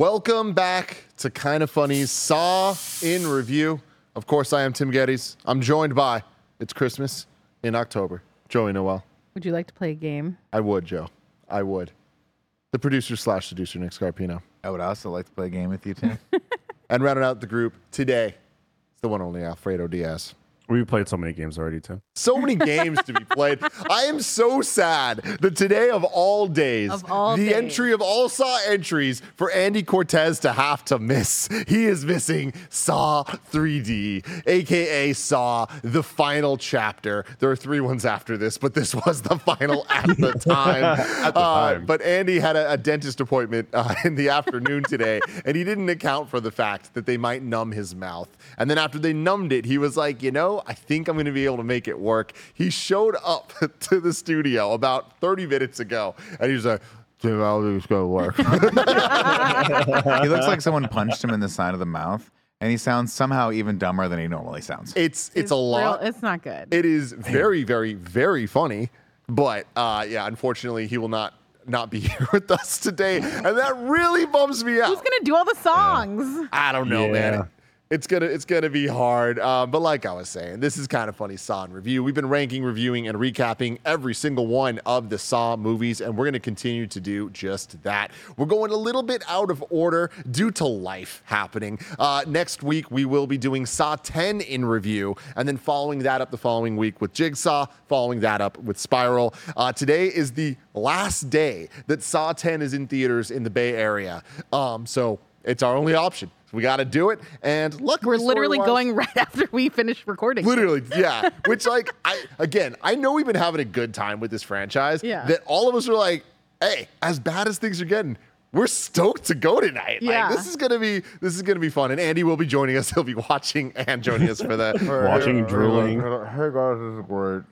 Welcome back to Kinda Funny's Saw in Review. Of course, I am Tim Gettys. I'm joined by, it's Christmas in October, Joey Noelle. Would you like to play a game? I would, Joe. I would. The producer slash seducer, Nick Scarpino. I would also like to play a game with you, Tim. And rounding out the group today, it's the one and only Alfredo Diaz. We've played so many games already too. So many games to be played. I am so sad that today of all days, Of all the days. entry of all Saw entries for Andy Cortez to have to miss. He is missing Saw 3D, aka Saw the final chapter. There are three ones after this, but this was the final at the time. At the Uh, time. but Andy had a, a dentist appointment uh, in the afternoon today, and he didn't account for the fact that they might numb his mouth. And then after they numbed it, he was like, you know, I think I'm going to be able to make it work. He showed up to the studio about 30 minutes ago, and he was like, Tim, I don't think it's going to work. he looks like someone punched him in the side of the mouth, and he sounds somehow even dumber than he normally sounds. it's it's a real- lot. it's not good. It is very, very, very funny. But uh, yeah, unfortunately, he will not not be here with us today, and that really bums me out. Who's gonna do all the songs? I don't know, Yeah. man. It's gonna it's gonna be hard. Um, but like I was saying, this is kind of funny Saw review. We've been ranking, reviewing, and recapping every single one of the Saw movies, and we're gonna continue to do just that. We're going a little bit out of order due to life happening. Uh, next week we will be doing Saw 10 in review, and then following that up the following week with Jigsaw, following that up with Spiral. Uh, today is the last day that Saw 10 is in theaters in the Bay Area. Um, so it's our only option. We got to do it. And look, We're literally going right after we finish recording. Literally, yeah. Which, like, I again, I know we've been having a good time with this franchise. Yeah. That all of us are like, hey, as bad as things are getting, we're stoked to go tonight. Yeah. Like, this is gonna be this is gonna be fun. And Andy will be joining us. He'll be watching and joining us for the Watching, drooling. Hey guys, this is great.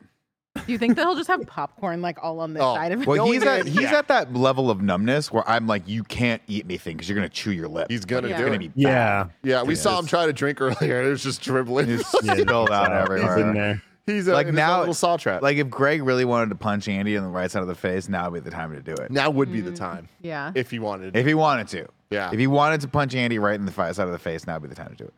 Do you think that he'll just have popcorn like all on this Oh, side of it? Well, No, he's at he's yeah. at that level of numbness where I'm like, you can't eat anything because you're gonna chew your lip. He's gonna Yeah. do gonna it. be Yeah. yeah, we Yeah, saw him try to drink earlier. And it was just dribbling. It's spilled out everywhere. He's in there. He's a, Like in his own now, little saw trap. Like if Greg really wanted to punch Andy on the right side of the face, now would be the time to do it. now would be the mm, time yeah. if he wanted. to. If he wanted to. Yeah. If he wanted to punch Andy right in the fi- side of the face, now would be the time to do it.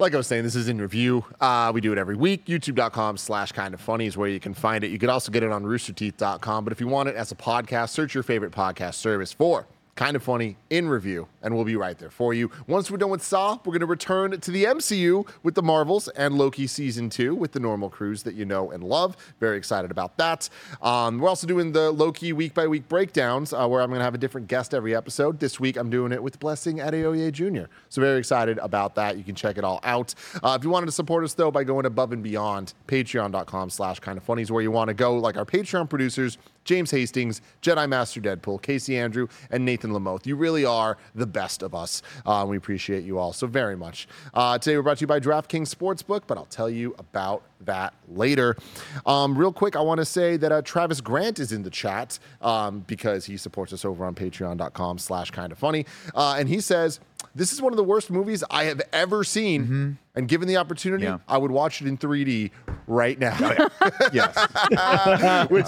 Like I was saying, this is in review. Uh, we do it every week. YouTube.com slash kind of funny is where you can find it. You could also get it on roosterteeth.com. But if you want it as a podcast, search your favorite podcast service for kind of funny in review, and we'll be right there for you. Once we're done with Saw, we're going to return to the MCU with the Marvels and Loki season two with the normal crews that you know and love. Very excited about that. Um, we're also doing the Loki week by week breakdowns uh, where I'm going to have a different guest every episode. This week, I'm doing it with Blessing Adeoye Jr. So very excited about that. You can check it all out. Uh, if you wanted to support us though by going above and beyond, patreon.com slash kind of funny is where you want to go. Like our Patreon producers, James Hastings, Jedi Master Deadpool, Casey Andrew, and Nathan Lamoth. You really are the best of us. Uh, we appreciate you all so very much. Uh, today we're brought to you by DraftKings Sportsbook, but I'll tell you about that later. Um, real quick, I want to say that uh, Travis Grant is in the chat um, because he supports us over on patreon.com slash kind of funny. Uh, and he says, this is one of the worst movies I have ever seen. Mm-hmm. And given the opportunity, Yeah. I would watch it in 3D right now. Oh, yes. which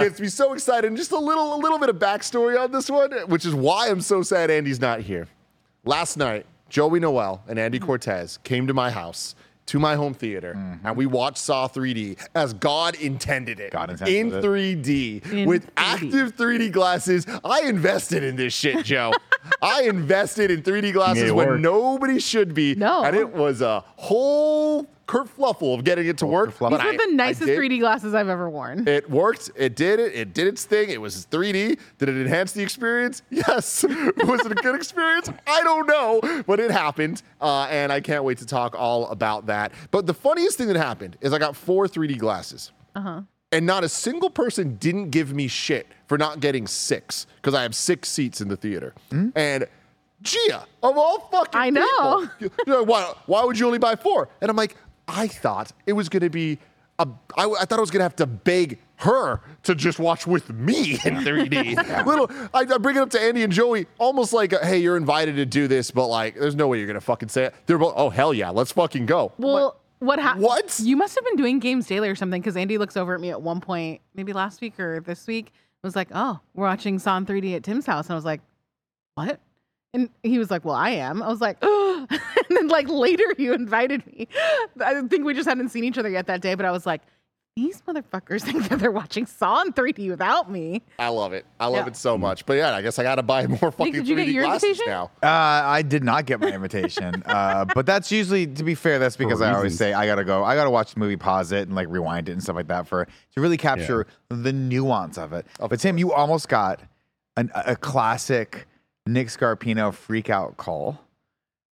gets me so excited. And just a little, a little bit of backstory on this one, which is why I'm so sad Andy's not here. Last night, Joey Noelle and Andy mm-hmm. Cortez came to my house. To my home theater, mm-hmm. and we watched Saw 3D as God intended it. God intended in it. 3D In with 3D. active 3D glasses. I invested in this shit, Joe. I invested in 3D glasses when work. nobody should be. No. and it was a whole kerfluffle of getting it to work. kerfluffle. but These I- are the nicest did. 3D glasses I've ever worn. It worked. It did it. It did its thing. It was 3D. Did it enhance the experience? Yes. was it a good experience? I don't know, but it happened. Uh, and I can't wait to talk all about that. But the funniest thing that happened is I got four 3D glasses. Uh-huh. And not a single person didn't give me shit for not getting six because I have six seats in the theater. And Gia, of all fucking I know. people, you're like, why, why would you only buy four? And I'm like, I thought it was going to be, a, I, I thought I was going to have to beg her to just watch with me in 3D. Little, I, I bring it up to Andy and Joey, almost like, uh, hey, you're invited to do this, but like, there's no way you're going to fucking say it. They're both, oh, hell yeah, let's fucking go. I'm like, Well, what happened? What? You must have been doing games daily or something because Andy looks over at me at one point, maybe last week or this week, was like, "Oh, we're watching Saw in 3D at Tim's house," and I was like, "What?" And he was like, Well, I am. I was like, and then like later you invited me. I think we just hadn't seen each other yet that day, but I was like, these motherfuckers think that they're watching Saw in 3D without me. I love it. I love Yeah. it so much. But yeah, I guess I got to buy more fucking did you 3D get your glasses invitation? now. Uh, I did not get my invitation, uh, but that's usually, to be fair, that's because I always say I gotta go. I gotta watch the movie, pause it, and like rewind it and stuff like that for to really capture the nuance of it. but Tim, you almost got an, a classic Nick Scarpino freak out call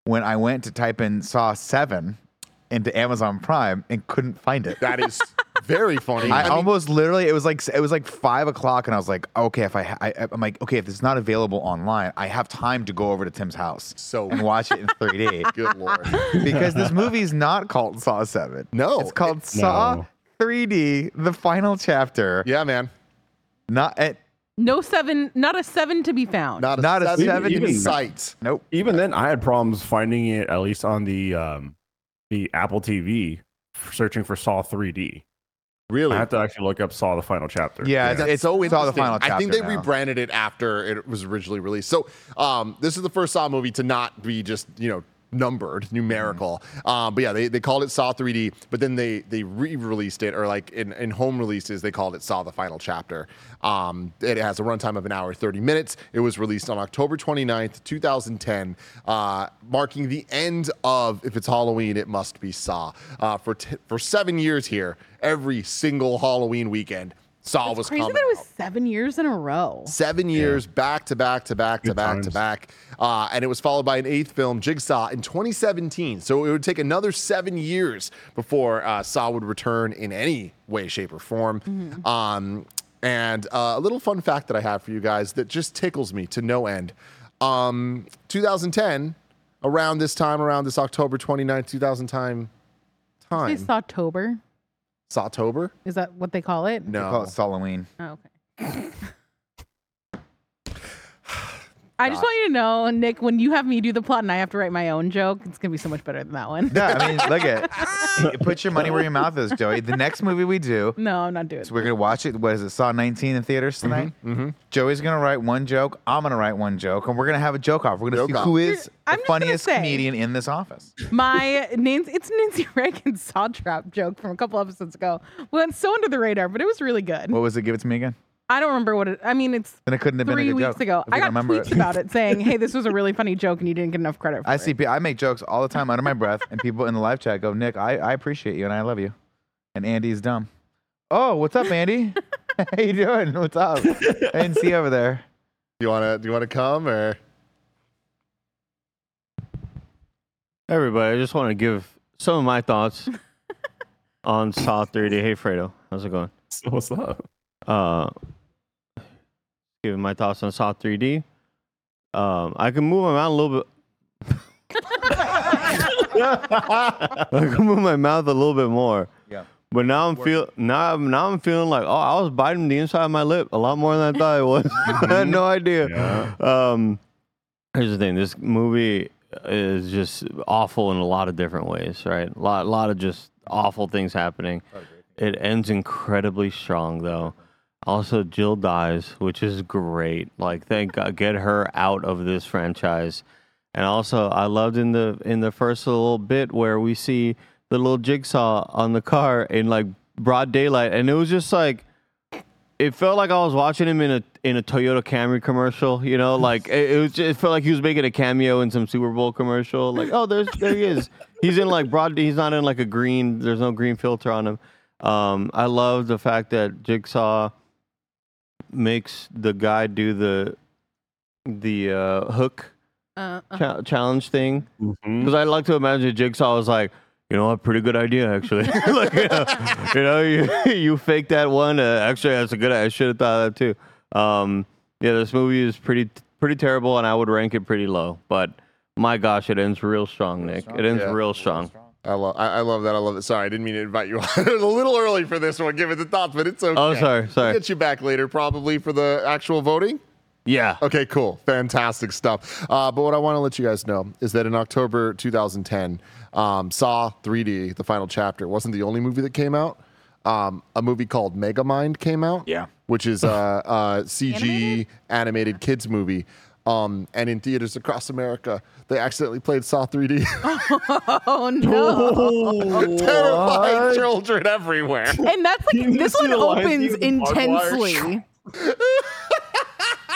when I went to type in Saw Seven into Amazon Prime and couldn't find it. That is very funny. I, I mean, almost literally it was like it was like five o'clock and I was like okay if I, ha- I I'm like okay if it's not available online I have time to go over to Tim's house So- and watch it in 3D good lord. because this movie's not called Saw Seven No, it's called it- Saw No. 3D the final chapter Yeah, man. not at No seven, not a seven to be found. Not a, Not a seven, seven in even- sight. nope Even then, I had problems finding it at least on the um, the Apple TV, searching for Saw 3D. Really? I have to actually look up Saw the final chapter. yeah, it's, That's it's so Saw the final chapter I think they now. rebranded it after it was originally released. So um, this is the first Saw movie to not be just you know numbered, numerical. Um, but yeah, they, they called it Saw 3D, but then they they re-released it, or like in, in home releases, they called it Saw the Final Chapter. Um, it has a runtime of an hour 30 minutes. It was released on October 29th, 2010, uh, marking the end of if it's Halloween, it must be Saw. Uh, for t- for seven years here, every single Halloween weekend. Saw was Crazy coming that it was out. seven years in a row. Seven years back to back to back to Good back to back. Uh, and it was followed by an eighth film, Jigsaw, in 2017. So it would take another seven years before uh, Saw would return in any way, shape, or form. Um, and uh, a little fun fact that I have for you guys that just tickles me to no end. Um, 2010, around this time, around this October 29th, 2000 time, time, It's October. Sawtober? Is that what they call it? No. They call it Halloween Oh, okay. I just want you to know, Nick, when you have me do the plot and I have to write my own joke, it's gonna be so much better than that one. yeah I mean look at put your money where your mouth is Joey the next movie we do No, I'm not doing So it. we're gonna watch it. What is it? Saw 19 in theaters tonight. Mm-hmm. Joey's gonna write one joke. I'm gonna write one joke, and we're gonna have a joke off. We're gonna Joke see off. who is I'm the funniest say- comedian in this office. My Nancy, it's Nancy Reagan's saw trap joke from a couple episodes ago. Went so under the radar, but it was really good. What was it? Give it to me again. I don't remember what it. I mean, it's Then it couldn't have been a three good weeks joke. ago. if I you got don't remember tweets about it saying, "Hey, this was a really funny joke, and you didn't get enough credit for it. I it." see. pe- I make jokes all the time under my breath, and people in the live chat go, "Nick, I, I appreciate you and I love you," and Andy's dumb. Oh, what's up, Andy? How you doing? What's up? I didn't see you over there. Do you wanna do you wanna come or Everybody, I just want to give some of my thoughts on Saw 3D. Hey, Fredo, how's it going? So what's up? Uh, giving my thoughts on Saw 3D. Um, I can move my mouth a little bit. I can move my mouth a little bit more. Yeah. But now I'm feel now I'm now I'm feeling like oh I was biting the inside of my lip a lot more than I thought I was. I had no idea. Yeah. Um, here's the thing: this movie is just awful in a lot of different ways, right? A lot, lot of just awful things happening. It ends incredibly strong, though. Also, Jill dies, which is great. Like, thank God, get her out of this franchise. And also, I loved in the in the first little bit where we see the little jigsaw on the car in like broad daylight, and it was just like it felt like I was watching him in a in a Toyota Camry commercial. You know, like it, it was. Just, it felt like he was making a cameo in some Super Bowl commercial. Like, oh, there's there he is. He's in like broad. He's not in like a green. There's no green filter on him. Um, I love the fact that Jigsaw makes the guy do the the uh, hook Uh, uh, cha- challenge thing because I like to imagine Jigsaw was like, you know, what, pretty good idea actually. like, you know, you, know, you you faked that one. Uh, actually, that's a good. I should have thought of that too. Um, yeah, this movie is pretty pretty terrible, and I would rank it pretty low. But my gosh, it ends real strong, Nick. It ends Yeah. real strong. I love, I, I love that. I love it. Sorry, I didn't mean to invite you on. it was a little early for this one, given the thoughts, but it's okay. Oh, sorry, sorry. We'll get you back later, probably for the actual voting. Yeah. Okay, cool, fantastic stuff. Uh, but what I want to let you guys know is that in October 2010, um, Saw 3D, the final chapter, wasn't the only movie that came out. Um, a movie called Megamind came out. Yeah. which is a, a CG animated? Animated? kids movie. Um, and in theaters across America, they accidentally played Saw 3D, Oh no! terrifying children everywhere. And that's like You this one opens through the barbed wire? intensely.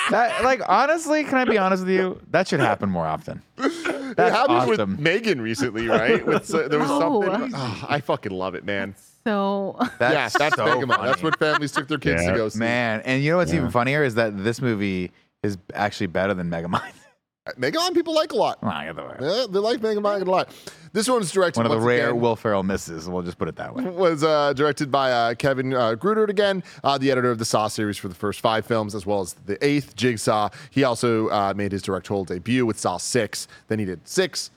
That, like honestly, can I be honest with you? That should happen more often. it That's happened awesome. with Megan recently, right? With so- there was No. something. Oh, I fucking love it, man. So That's yeah, that's so Megamon. funny. That's what families took their kids Yeah. to go see. man. And you know what's Yeah. even funnier is that this movie is actually better than Megamind. Megamon people like a lot. Oh, I get the word. Yeah, they like Megamon a lot. This one's directed One of the rare again- Will Ferrell misses. We'll just put it that way. was uh, directed by uh, Kevin uh, Greutert again, uh, the editor of the Saw series for the first five films, as well as the eighth, Jigsaw. He also uh, made his directorial debut with Saw 6. Then he did 6,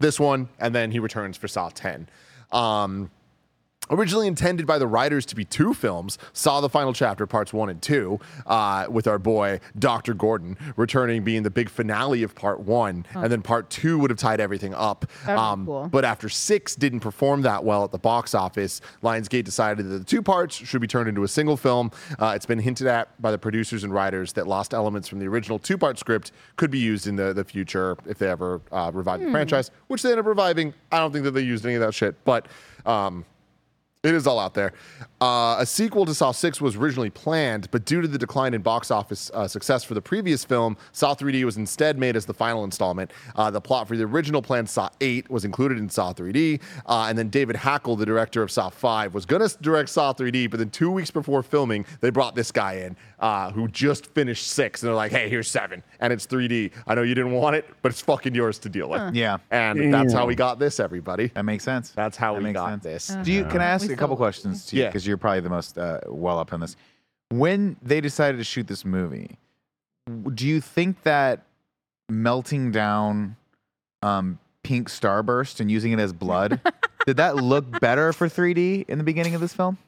this one, and then he returns for Saw 10. Um, Originally intended by the writers to be two films, Saw the Final Chapter, parts one and two, uh, with our boy Dr. Gordon returning being the big finale of part one, and then part two would have tied everything up. That'd cool. But after six didn't perform that well at the box office, Lionsgate decided that the two parts should be turned into a single film. Uh, it's been hinted at by the producers and writers that lost elements from the original two part script could be used in the, the future if they ever uh, revive the franchise, which they end up reviving. I don't think that they used any of that shit, but. Um, it is all out there. Uh, a sequel to Saw 6 was originally planned, but due to the decline in box office uh, success for the previous film, Saw 3D was instead made as the final installment. Uh, the plot for the original planned Saw 8 was included in Saw 3D, uh, and then David Hackl, the director of Saw 5, was going to direct Saw 3D, but then two weeks before filming, they brought this guy in uh, who just finished 6, and they're like, hey, here's 7, and it's 3D. I know you didn't want it, but it's fucking yours to deal with. Yeah, And that's how we got this, everybody. that makes sense. That's how That we makes got sense. this. Do you? Can I ask We a couple questions to you Yeah. because you're probably the most uh, well up on this. When they decided to shoot this movie, w- do you think that melting down um, pink starburst and using it as blood did that look better for 3D in the beginning of this film?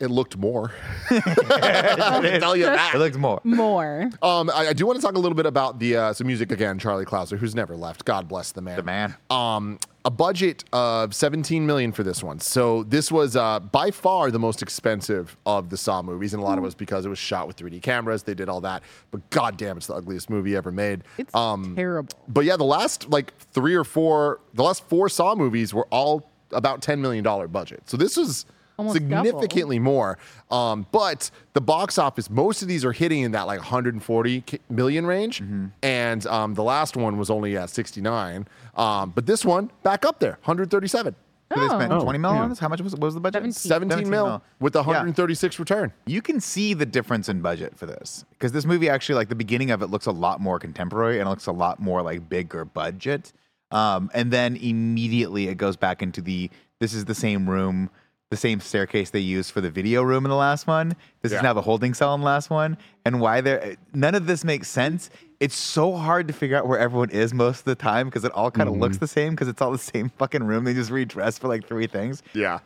It looked more. I can tell you that. It looked more. more. Um, I, I do want to talk a little bit about the uh, some music again. Charlie Clouser, who's never left. God bless the man. The man. Um, a budget of 17 million for this one. So this was uh, by far the most expensive of the Saw movies, and a lot of it was because it was shot with 3D cameras. They did all that, but goddamn, it's the ugliest movie ever made. It's um, terrible. but yeah, the last like three or four, the last four Saw movies were all about ten million dollar budget. So this was Almost double. significantly more. Um, but the box office, most of these are hitting in that like 140 million range, Mm-hmm. and um, the last one was only at 69. Um, but this one back up there, 137. So they spent Oh. 20 mil on this? How much was, what was the budget? 17. 17, mil, with the Yeah. 136 return. You can see the difference in budget for this because this movie actually, like the beginning of it, looks a lot more contemporary and it looks a lot more like bigger budget. Um, and then immediately it goes back into the this is the same room, the same staircase they used for the video room in the last one. This Yeah. is now the holding cell in the last one. And why there none of this makes sense. It's so hard to figure out where everyone is most of the time because it all kind of mm-hmm. looks the same because it's all the same fucking room. They just redress for like three things. Yeah.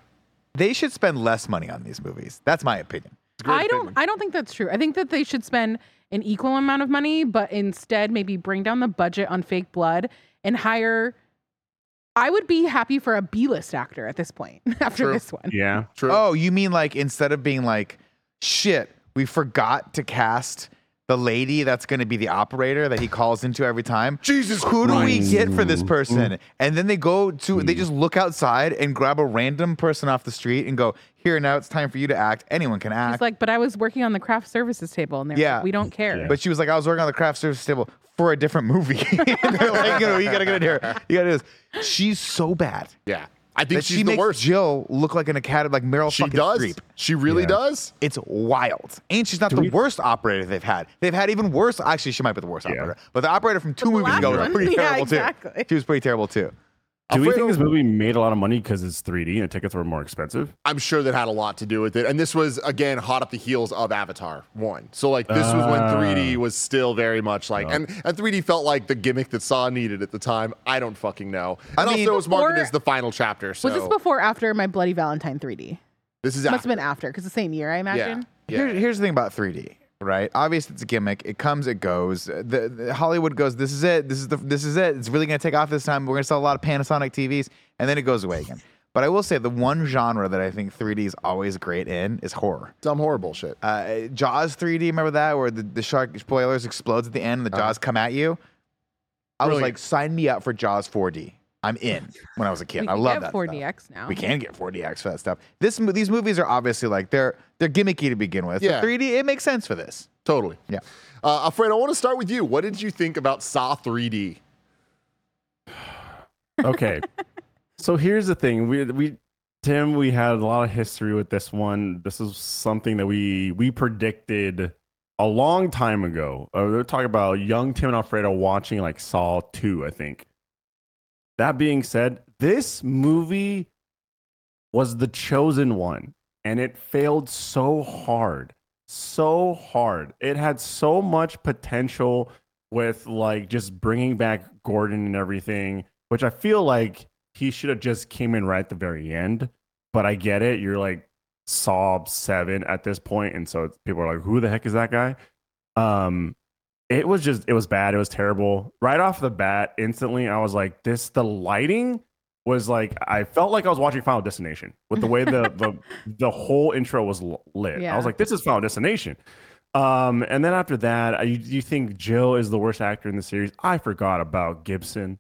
They should spend less money on these movies. That's my opinion. It's a I don't. opinion. I don't think that's true. I think that they should spend an equal amount of money, but instead maybe bring down the budget on fake blood and hire. I would be happy for a B-list actor at this point after True. this one. Yeah. True. Oh, you mean like instead of being like, shit, we forgot to cast the lady that's going to be the operator that he calls into every time. Jesus Who do we get for this mm-hmm. person? And then they go to, they mm-hmm. just look outside and grab a random person off the street and go, here, now it's time for you to act. Anyone can act. It's like, but I was working on the craft services table, and they're Yeah. like, we don't care. But she was like, I was working on the craft service table for a different movie. And they're like, you know, you got to get in here. You got to do this. She's so bad. Yeah. I think she's she the makes worst. Jill look like an academy, like Meryl She fucking does. Streep. She really Yeah. does. It's wild. And she's not the we- worst operator they've had. They've had even worse. Actually, she might be the worst Yeah. operator. But the operator from two the movies last ago was one? pretty Yeah, terrible exactly. too. She was pretty terrible too. Do we think this movie made a lot of money because it's 3D and tickets were more expensive? I'm sure that had a lot to do with it. And this was again hot up the heels of Avatar one. So like this was when Ah. 3D was still very much like and, and 3D felt like the gimmick that Saw needed at the time. I don't fucking know. And I mean- also it was marketed Before- as the final chapter. So was this before or after my Bloody Valentine 3D? this is Must after. have been after, because the same year, I yeah. imagine. Yeah. Here, here's the thing about 3D, right? Obviously, it's a gimmick. It comes, it goes. The, the- Hollywood goes, this is it. This is the this is it. It's really gonna take off this time. We're gonna sell a lot of Panasonic TVs, and then it goes away again. But I will say the one genre that I think 3D is always great in is horror. Dumb horror bullshit. Uh, Jaws 3D, remember that where the, the shark spoilers explodes at the end and the jaws come at you? I was Brilliant. like, sign me up for Jaws 4D. I'm in. When I was a kid, We I can love get that. 4DX stuff. now. We can get 4DX for that stuff. This these movies are obviously like they're they're gimmicky to begin with. Yeah. So 3D, it makes sense for this. Totally. Yeah. Uh, Alfred, I want to start with you. What did you think about Saw 3D? okay. so here's the thing. We we Tim, we had a lot of history with this one. This is something that we we predicted a long time ago. Uh, they're talking about young Tim and Alfredo watching like Saw 2, I think. That being said, this movie was the chosen one and it failed so hard. So hard. It had so much potential with like just bringing back Gordon and everything, which I feel like he should have just came in right at the very end. But I get it. You're like Saw 7 at this point and so people are like who the heck is that guy? Um it was just it was bad. It was terrible. Right off the bat, instantly I was like this the lighting was like I felt like I was watching Final Destination with the way the the the whole intro was l- lit. I was like, this is Final Destination. Um, and then after that, uh, you, you think Jill is the worst actor in the series? I forgot about Gibson,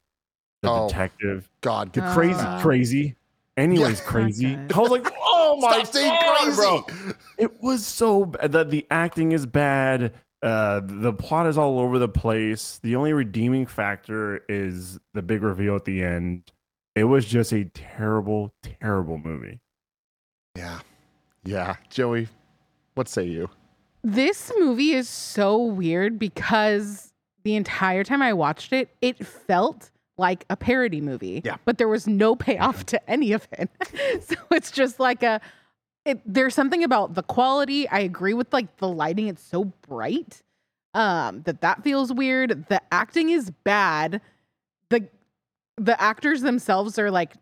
the Oh. detective. God, get Uh, Crazy, Uh, crazy. Anyways, not crazy. good. I was like, oh my Stop god, crazy. bro! It was so bad. The, the acting is bad. Uh, the plot is all over the place. The only redeeming factor is the big reveal at the end. It was just a terrible, terrible movie. Yeah. Yeah. Joey, what say you? This movie is so weird because the entire time I watched it, it felt like a parody movie. Yeah. But there was no payoff to any of it. so it's just like a it, there's something about the quality. I agree with like the lighting. It's so bright. Um, that that feels weird. The acting is bad. The the actors themselves are like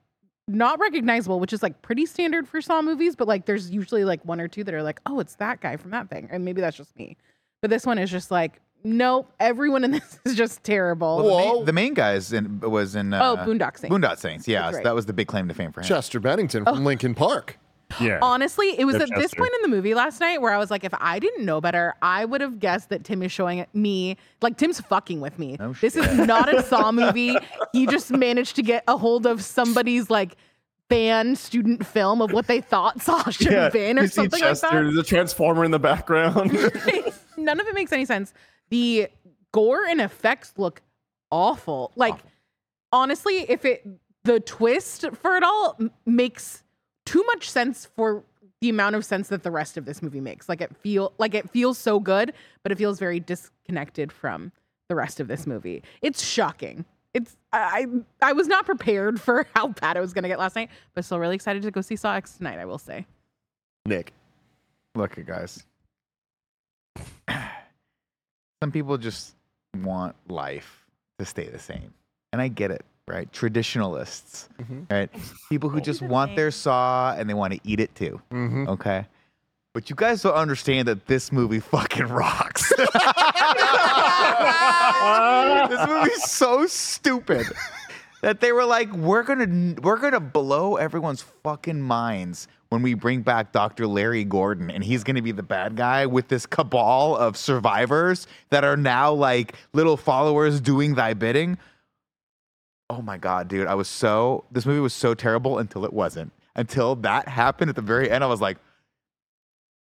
not recognizable, which is like pretty standard for Saw movies, but like there's usually like one or two that are like, oh, it's that guy from that thing. And maybe that's just me. But this one is just like, nope, everyone in this is just terrible. Well, the, main, the main guys in, was in uh, oh, Boondock Saints. Boondock Saints. Yeah, That's so that was the big claim to fame for him. Chester Bennington from Linkin Park. Yeah. Honestly, it was Yeah, at this point in the movie last night where I was like, if I didn't know better, I would have guessed that Tim is showing me, like, Tim's fucking with me. No this is not a Saw movie. He just managed to get a hold of somebody's, like, fan student film of what they thought Saw should have been or you see something like Chester, that. the transformer in the background. None of it makes any sense. The gore and effects look awful. Like, honestly, if it, the twist for it all makes too much sense for the amount of sense that the rest of this movie makes. Like it feel like it feels so good, but it feels very disconnected from the rest of this movie. It's shocking. It's I I was not prepared for how bad it was gonna get last night, but still really excited to go see Saw X tonight. I will say. Nick. Look, at guys. Some people just want life to stay the same. And I get it, right? Traditionalists, Mhm. right? People who just the want their saw and they want to eat it too. Mm-hmm. Okay. But you guys don't understand that this movie fucking rocks. this movie's so stupid that they were like, we're gonna we're gonna blow everyone's fucking minds when we bring back Dr. Larry Gordon and he's gonna be the bad guy with this cabal of survivors that are now like little followers doing thy bidding. Oh my god, dude. I was so this movie was so terrible until it wasn't. Until that happened at the very end, I was like,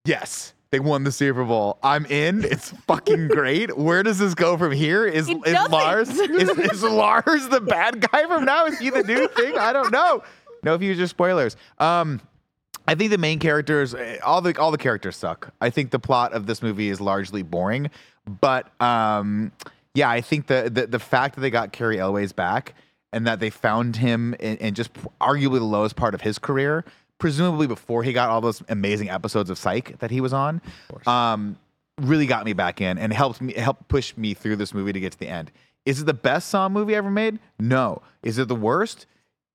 Yes, they won the Super Bowl. I'm in. It's fucking great. Where does this go from here? Is It is doesn't. Lars is, is Lars the bad guy from now? Is he the new thing? I don't know. No future spoilers. Um, I think the main characters, eh, all the all the characters suck. I think the plot of this movie is largely boring. But um, yeah, I think the, the the fact that they got Cary Elwes back and that they found him in, in just arguably the lowest part of his career, presumably before he got all those amazing episodes of Psych that he was on, um, really got me back in and helped me helped push me through this movie to get to the end. Is it the best Saw movie ever made? No. Is it the worst?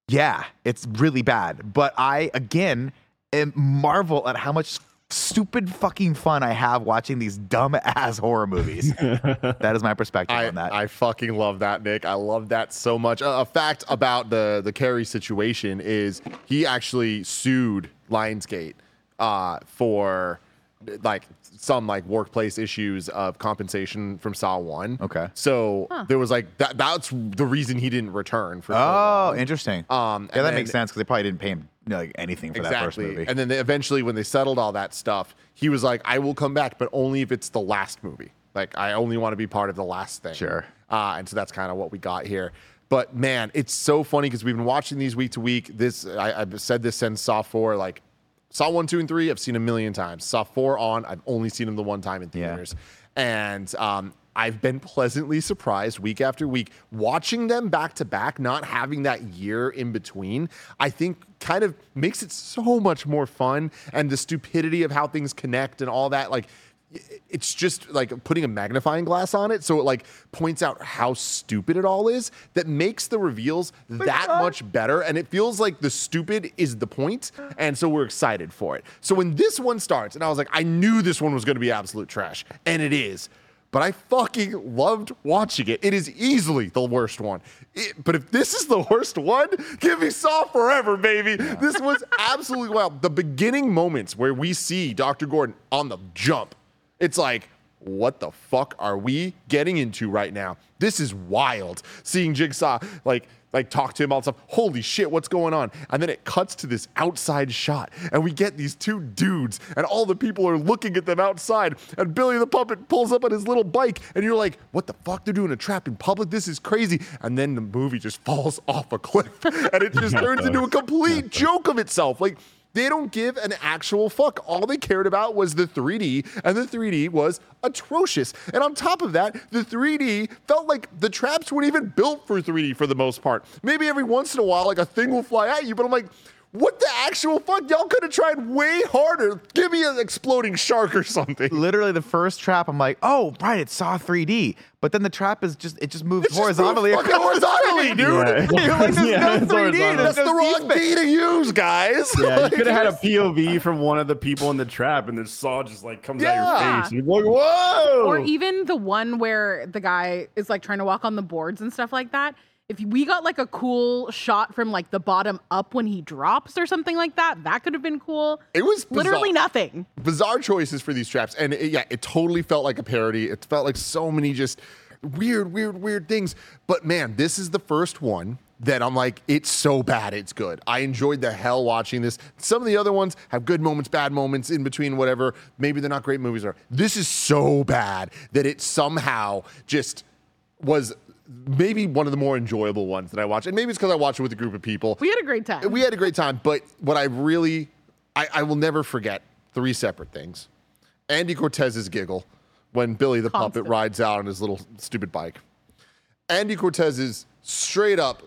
Yeah, it's really bad. But I again am marvel at how much stupid fucking fun I have watching these dumb ass horror movies. that is my perspective I, on that. I fucking love that, Nick. I love that so much. Uh, a fact about the the Cary situation is he actually sued Lionsgate uh, for like some like workplace issues of compensation from Saw One. Okay. So there was like that. That's the reason he didn't return for. so oh, long. interesting. Um, yeah, that then- makes sense because they probably didn't pay him you know, like anything for that first movie. And then they, eventually, when they settled all that stuff, he was like, "I will come back, but only if it's the last movie. Like, I only want to be part of the last thing." Sure. Uh, and so that's kind of what we got here. But man, it's so funny because we've been watching these week to week. This I, I've said this since Saw Four. Like, Saw One, Two, and Three, I've seen a million times. Saw Four on, I've only seen them the one time in Yeah. theaters. And um, I've been pleasantly surprised week after week watching them back to back, not having that year in between. I think kind of makes it so much more fun, and the stupidity of how things connect and all that. Like, it's just like putting a magnifying glass on it so it like points out how stupid it all is that makes the reveals that much better and it feels like the stupid is the point and so we're excited for it so when this one starts and i was like i knew this one was going to be absolute trash and it is but I fucking loved watching it. It is easily the worst one. It- but if this is the worst one, give me Saw forever, baby. This was absolutely wild. The beginning moments where we see Dr. Gordon on the jump, it's like, what the fuck are we getting into right now? This is wild. Seeing Jigsaw like like talk to him all stuff. Holy shit, what's going on? And then it cuts to this outside shot, and we get these two dudes, and all the people are looking at them outside. And Billy the puppet pulls up on his little bike, and you're like, what the fuck? They're doing a trap in public. This is crazy. And then the movie just falls off a cliff, and it just turns into a complete joke of itself. Like they don't give an actual fuck. All they cared about was the 3D, and the 3D was atrocious. And on top of that, the 3D felt like the traps weren't even built for 3D for the most part. Maybe every once in a while, like a thing will fly at you, but I'm like, what the actual fuck? Y'all could have tried way harder. Give me an exploding shark or something. Literally, the first trap, I'm like, oh, right, it's Saw 3D. But then the trap is just, it just moves It's just moved horizontally. fucking across horizontally, dude. Yeah. You're like, there's Yeah, no it's 3D. horizontal. There's That's the wrong C-space. D to use, guys. Yeah, you could have had a POV from one of the people in the trap, and the saw just like comes out Yeah. your face. And you're like, whoa! Or even the one where the guy is like trying to walk on the boards and stuff like that. If we got like a cool shot from like the bottom up when he drops or something like that, that could have been cool. It was Literally nothing. bizarre choices for these traps and it, yeah it totally felt like a parody it felt like so many just weird weird weird things but man this is the first one that I'm like, it's so bad, it's good. I enjoyed the hell watching this. Some of the other ones have good moments, bad moments in between, whatever. Maybe they're not great movies. Or this is so bad that it somehow just was maybe one of the more enjoyable ones that I watched. And maybe it's because I watched it with a group of people. We had a great time. We had a great time, but what I really, I, I will never forget three separate things. Andy Cortez's giggle when Billy the puppet rides out on his little stupid bike. Andy Cortez's straight up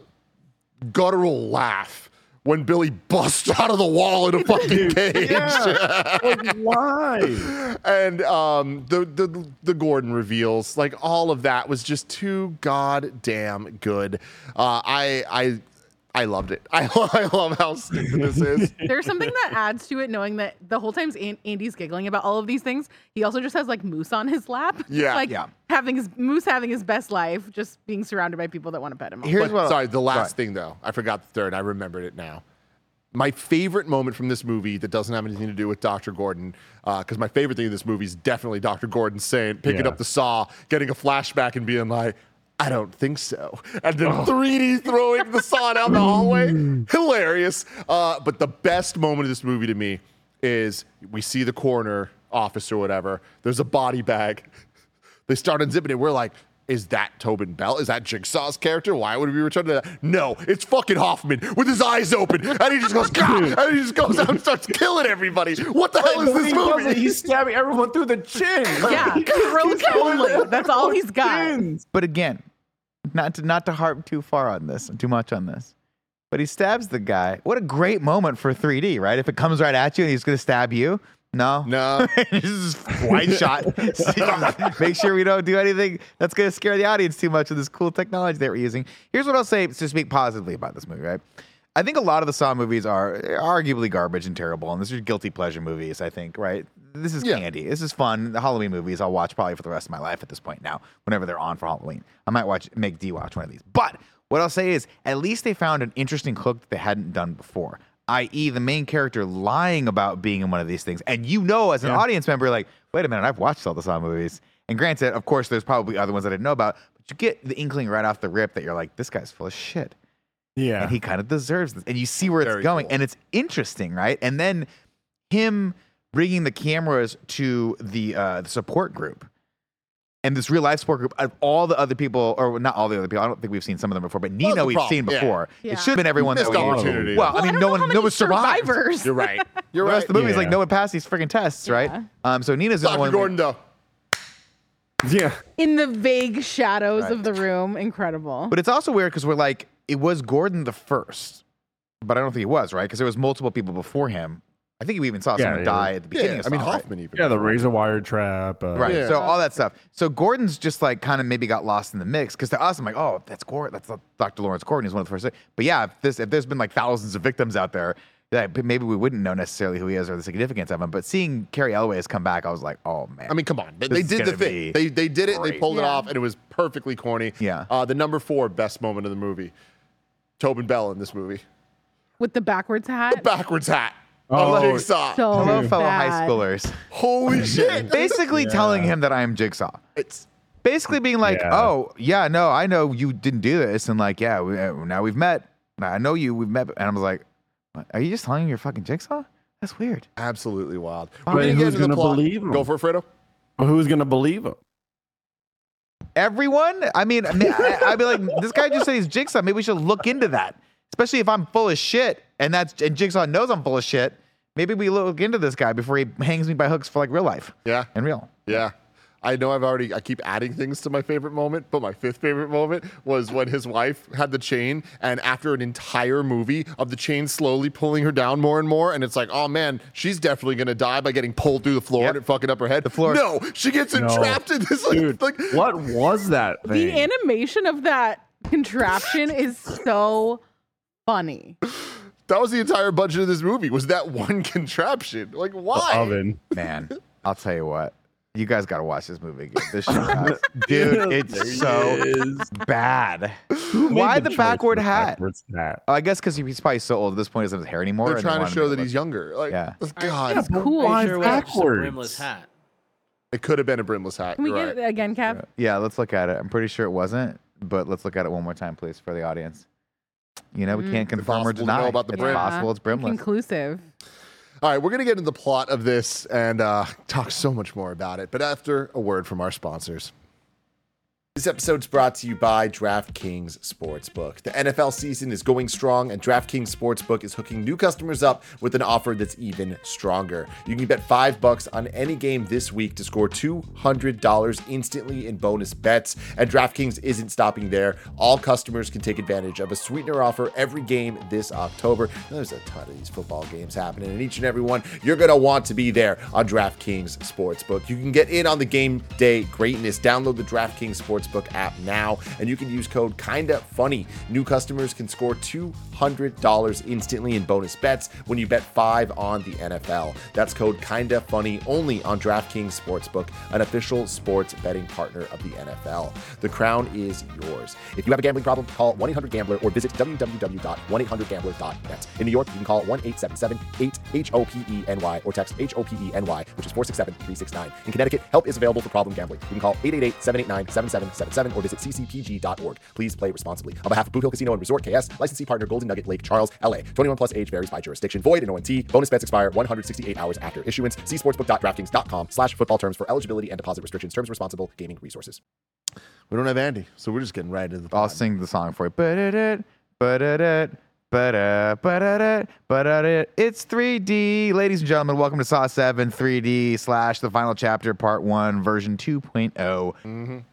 guttural laugh when Billy busts out of the wall in a fucking cage. like, why? and um, the, the the Gordon reveals, like all of that was just too goddamn good. Uh, I I I loved it. I, I love how stupid this is. There's something that adds to it, knowing that the whole time Andy's giggling about all of these things, he also just has like Moose on his lap. Yeah. like Yeah. having his Moose having his best life, just being surrounded by people that want to pet him. all. Here's But, what sorry, the last Right. thing though, I forgot the third. I remembered it now. My favorite moment from this movie that doesn't have anything to do with Dr. Gordon, uh, because my favorite thing in this movie is definitely Dr. Gordon saying, picking Yeah. up the saw, getting a flashback, and being like, I don't think so. And then 3D throwing the saw down the hallway. Hilarious. Uh, but the best moment of this movie to me is we see the coroner office or whatever. There's a body bag. They start unzipping it. We're like, is that Tobin Bell? Is that Jigsaw's character? Why would we return to that? No, it's fucking Hoffman with his eyes open. And he just goes, God, and he just goes out and starts killing everybody. What the hell is When this he does it, movie? He's stabbing everyone through the chin. Yeah, throats only. That's all he's got. Chins. But again, not to not to harp too far on this, too much on this. But he stabs the guy. What a great moment for 3D, right? If it comes right at you and he's gonna stab you. No. No. this is wide shot. Make sure we don't do anything that's gonna scare the audience too much with this cool technology that we're using. Here's what I'll say to speak positively about this movie, right? I think a lot of the Saw movies are arguably garbage and terrible, and these are guilty pleasure movies. I think, right? This is Yeah. candy. This is fun. The Halloween movies I'll watch probably for the rest of my life at this point. Now, whenever they're on for Halloween, I might watch make D watch one of these. But what I'll say is, at least they found an interesting hook that they hadn't done before. I.e., the main character lying about being in one of these things, and you know, as an audience member, like, wait a minute, I've watched all the Saw movies. And granted, of course, there's probably other ones I didn't know about, but you get the inkling right off the rip that you're like, this guy's full of shit Yeah. and he kind of deserves this. And you see where Very it's going, cool. and it's interesting, right? And then him bringing the cameras to the uh, the support group. And this real life support group of all the other people, or not all the other people, I don't think we've seen some of them before, but Nina the we've problem, seen before. Yeah. It should have been everyone that Missed we opportunity. Well, I mean, don't no one, no many one survived. survivors. You're right. You're The right. rest of the movie is like no one passed these freaking tests, right? Um, so Nina's the Dr. one. Gordon, though. yeah. In the vague shadows Right. of the room, incredible. But it's also weird because we're like, it was Gordon the first, but I don't think he was right because there was multiple people before him. I think we even saw Yeah, someone yeah. die at the beginning. Yeah, of I mean, Saw, right? Hoffman even. Yeah, the razor wire trap. Uh, Right. Yeah. So all that stuff. So Gordon's just like kind of maybe got lost in the mix because to us, I'm like, oh, that's Gordon. That's Dr. Lawrence Gordon. He's one of the first. But yeah, if this if there's been like thousands of victims out there, yeah, maybe we wouldn't know necessarily who he is or the significance of him. But seeing Cary Elwes come back, I was like, oh man. I mean, come on. They, they did the thing. They they did it. They great. pulled it off, and it was perfectly corny. Yeah. Uh, the number four best moment of the movie, Tobin Bell in this movie, With the backwards hat? the backwards hat. Oh, Oh, Jigsaw. So hello, fellow high schoolers. Holy shit! Basically telling him that I am Jigsaw. It's Basically being like, Yeah. oh yeah, no, I know you didn't do this, and like, yeah, we, uh, now we've met. I know you, we've met, and I was like, are you just telling me you're fucking Jigsaw? That's weird. absolutely wild. But We're gonna who's gonna believe him? Go for it, Fredo. But who's gonna believe him? Everyone? I mean, I, I'd be like, this guy just said he's Jigsaw. Maybe we should look into that. Especially if I'm full of shit, and that's and Jigsaw knows I'm full of shit. Maybe we look into this guy before he hangs me by hooks for like real life Yeah. and real. Yeah. I know I've already, I keep adding things to my favorite moment, but my fifth favorite moment was when his wife had the chain, and after an entire movie of the chain slowly pulling her down more and more, and it's like, oh man, she's definitely gonna die by getting pulled through the floor Yep. and it fucking up her head. The floor- No, she gets No. entrapped in this, like, Dude, like what was that thing? The animation of that contraption is so funny. that was the entire budget of this movie, was that one contraption. Like, why? oven. Man, I'll tell you what. You guys got to watch this movie again. This shit, guys. dude, it's so bad. Why Made the backward hat? hat? Oh, I guess because he's probably so old at this point, he doesn't have his hair anymore. They're and they trying to show make that it he's younger. Like, Yeah. Oh, God, That's cool. Why Sure, what- it's a backwards? brimless hat. it could have been a brimless hat. Can we You're get right. it again, Kev? Yeah, let's look at it. I'm pretty sure it wasn't, but let's look at it one more time, please, for the audience. You know, we mm. can't confirm or Impossible to know deny. about the it's brim. possible it's brimless. Conclusive. All right, we're going to get into the plot of this and uh, talk so much more about it, but after a word from our sponsors. This episode's brought to you by DraftKings Sportsbook. The NFL season is going strong, and DraftKings Sportsbook is hooking new customers up with an offer that's even stronger. You can bet five bucks on any game this week to score $200 instantly in bonus bets. And DraftKings isn't stopping there. All customers can take advantage of a sweetener offer every game this October. There's a ton of these football games happening, and each and every one you're going to want to be there on DraftKings Sportsbook. You can get in on the game day greatness. Download the DraftKings Sportsbook app now, and you can use code Kinda Funny. New customers can score $200 instantly in bonus bets when you bet five on the NFL. That's code Kinda Funny only on DraftKings Sportsbook, an official sports betting partner of the NFL. The crown is yours. If you have a gambling problem, call 1 800 Gambler or visit www.1800Gambler.net. In New York, you can call 1 877 8 H O P E N Y or text H O P E N Y, which is 467 369. In Connecticut, help is available for problem gambling. You can call 888 789 7777 or visit ccpg.org. Please play responsibly. On behalf of Boot Hill Casino and Resort KS, licensee partner Golden Nugget Lake Charles, LA. 21 plus age varies by jurisdiction. Void in ONT. Bonus bets expire 168 hours after issuance. See sportsbook.draftkings.com slash football terms for eligibility and deposit restrictions. Terms responsible gaming resources. We don't have Andy, so we're just getting right into the I'll sing the song for you. Ba-da-da, ba-da-da, ba-da, ba-da-da, ba-da-da. It's 3D. Ladies and gentlemen, welcome to Saw 7 3D slash the final chapter, part one, version 2.0.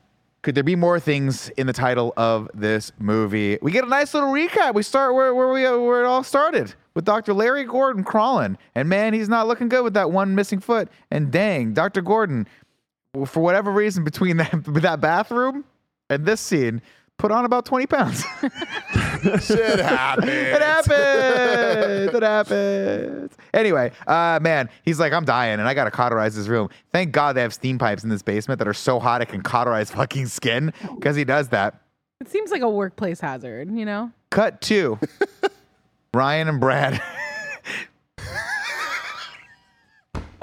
Could there be more things in the title of this movie? We get a nice little recap. We start where, where we where it all started with Dr. Larry Gordon crawling, and man, he's not looking good with that one missing foot. And dang, Dr. Gordon, for whatever reason, between that that bathroom and this scene, put on about twenty pounds. Shit happens. it happens. It happens. Anyway, uh, man, he's like, I'm dying, and I gotta cauterize this room. Thank God they have steam pipes in this basement that are so hot it can cauterize fucking skin, because he does that. It seems like a workplace hazard, you know? Cut two. Ryan and Brad.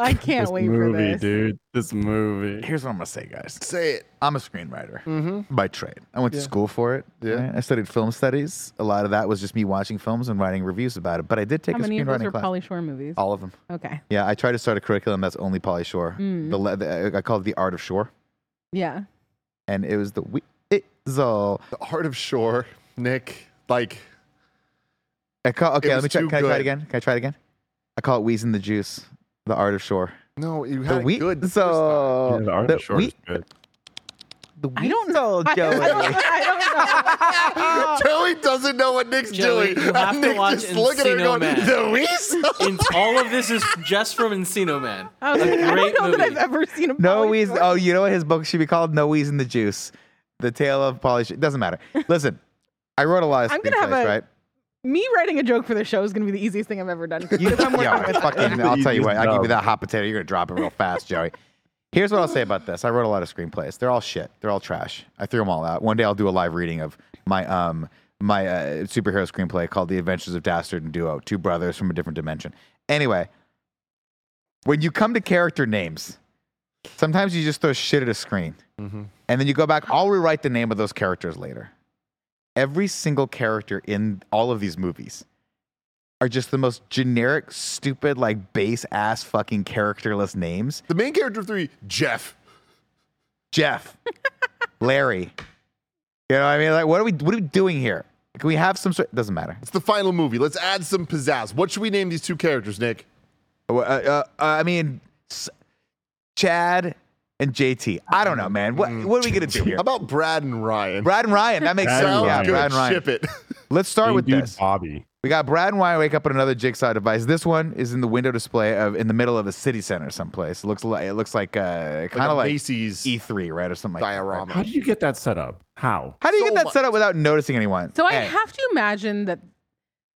I can't This wait movie, for this. dude. This movie. Here's what I'm gonna say, guys. Say it. I'm a screenwriter mm-hmm. by trade. I went to school for it. Yeah. right? I studied film studies. A lot of that was just me watching films and writing reviews about it. But I did take How a many of those screenwriting are class. Pauly Shore movies? All of them. Okay. Yeah, I tried to start a curriculum that's only Pauly Shore. Mm. The, le- the I call it the Art of Shore, Yeah. and it was the we. It's all. The Art of Shore, Nick. Like, I call, okay, let was me try. too Can I try good. it again? Can I try it again? I call it Wheeze in the Juice. The Art of Shore. no, you The had it wheat. good. the first time. So Yeah, the art the of short is wheat- good. the I don't weasel, I don't, Joey. I don't know. Joey doesn't know what Nick's Joey, doing. you have and to Nick watch just looking at her Encino going, Man. the weasel? And all of this is just from Encino Man. I, was like, I great don't know that I've ever seen a No Pauly Wheeze. Oh, you know what his book should be called? No Wheeze in the Juice. The Tale of Pauly. Sh- Doesn't matter. Listen, I wrote a lot of I'm gonna have screenplays, a- right? Me writing a joke for the show is going to be the easiest thing I've ever done. You, because I'm yo, with fucking, I'll tell you what. I'll give you that hot potato. You're gonna drop it real fast, Joey. Here's what I'll say about this. I wrote a lot of screenplays. They're all shit. They're all trash. I threw them all out. One day I'll do a live reading of my um my uh, superhero screenplay called The Adventures of Dastard and Duo, two brothers from a different dimension. Anyway, when you come to character names, sometimes you just throw shit at a screen, and then you go back. I'll rewrite the name of those characters later. Every single character in all of these movies are just the most generic, stupid, like base ass fucking characterless names. The main character of three, Jeff. Jeff, Larry. You know what I mean? Like, what are we what are we doing here? Can we have some sort doesn't matter. It's the final movie. Let's add some pizzazz. What should we name these two characters, Nick? Uh, uh, uh, I mean S- Chad and JT. I don't know, man. What what are we gonna do here? How about Brad and Ryan? Brad and Ryan. That makes Brad sense. and Yeah, Brad and Ryan. Ship it. Let's start Hey, with dude, this. Bobby. We got Brad and Ryan wake up on another jigsaw device. This one is in the window display of in the middle of a city center someplace. It looks like it looks like uh, kind of like Macy's E3, right, or something like that. diorama. How did you get that set up? How? How do you So get that much. set up without noticing anyone? So I have to imagine that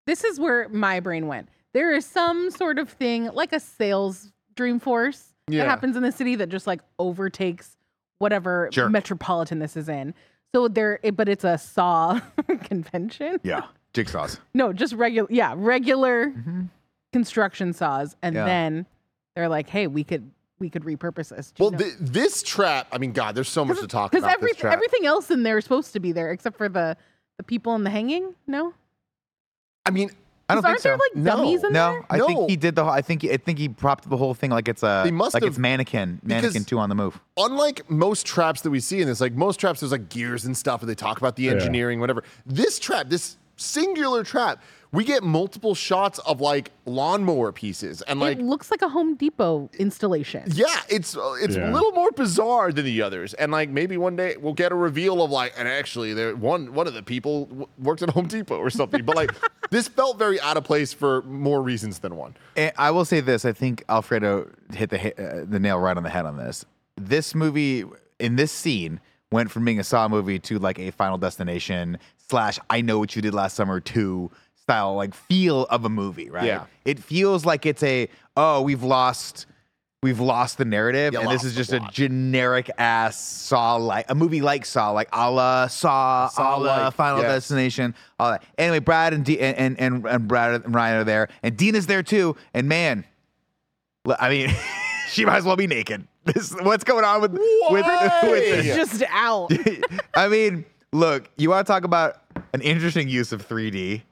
this is where my brain went. There is some sort of thing like a sales Dreamforce Yeah. that happens in the city that just like overtakes whatever Jerk. metropolitan this is in. So there, it, but it's a saw convention. Yeah, jigsaws. No, just regular, yeah, regular mm-hmm. construction saws, and Yeah. then they're like, "Hey, we could we could repurpose this." Well, this trap. I mean, God, there's so much to talk about. every, everything else in there is supposed to be there except for the the people in the hanging. No, I mean, I don't 'Cause think aren't so. there like No. dummies in no, there? I No. think he did the. whole I think I think he propped the whole thing like it's a They must like have- it's mannequin mannequin two on the move. unlike most traps that we see in this, like most traps, there's like gears and stuff, and they talk about the engineering, whatever. This trap, this singular trap, we get multiple shots of like lawnmower pieces, and like it looks like a Home Depot installation. Yeah, it's uh, it's Yeah. a little more bizarre than the others, and like maybe one day we'll get a reveal of like, and actually, there one one of the people w- worked at Home Depot or something. But like, this felt very out of place for more reasons than one. And I will say this: I think Alfredo hit the uh, the nail right on the head on this. This movie in this scene went from being a Saw movie to like a Final Destination slash I Know What You Did Last Summer two style like feel of a movie, right? Yeah. It feels like it's a oh we've lost. We've lost the narrative, You and this lost is the just a plot. generic ass Saw like a movie like Saw, like a la Saw, a la Saw-like, Final yes. Destination, all that. Anyway, Brad and D- and, and and Brad and Ryan are there, and Dina's there too. And man, l- I mean, she might as well be naked. This what's going on with with, Why? with It's just out. I mean, look, you want to talk about an interesting use of 3D.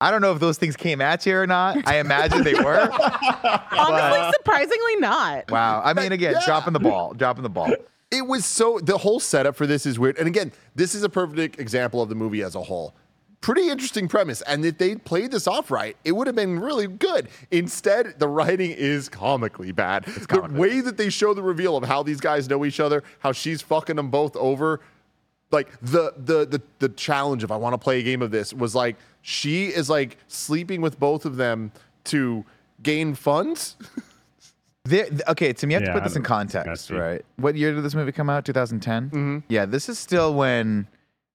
I don't know if those things came at you or not. I imagine they were. Honestly, surprisingly not. Wow. I mean, again, Yeah. dropping the ball, dropping the ball. It was so the whole setup for this is weird. And again, this is a perfect example of the movie as a whole. Pretty interesting premise. And if they played this off right, it would have been really good. Instead, the writing is comically bad. the way that they show the reveal of how these guys know each other, how she's fucking them both over, like the the the the challenge of I want to play a game of this was like she is like sleeping with both of them to gain funds. There, okay, Tim, you have to put this in context, right? What year did this movie come out? 2010? Mm-hmm. Yeah, this is still when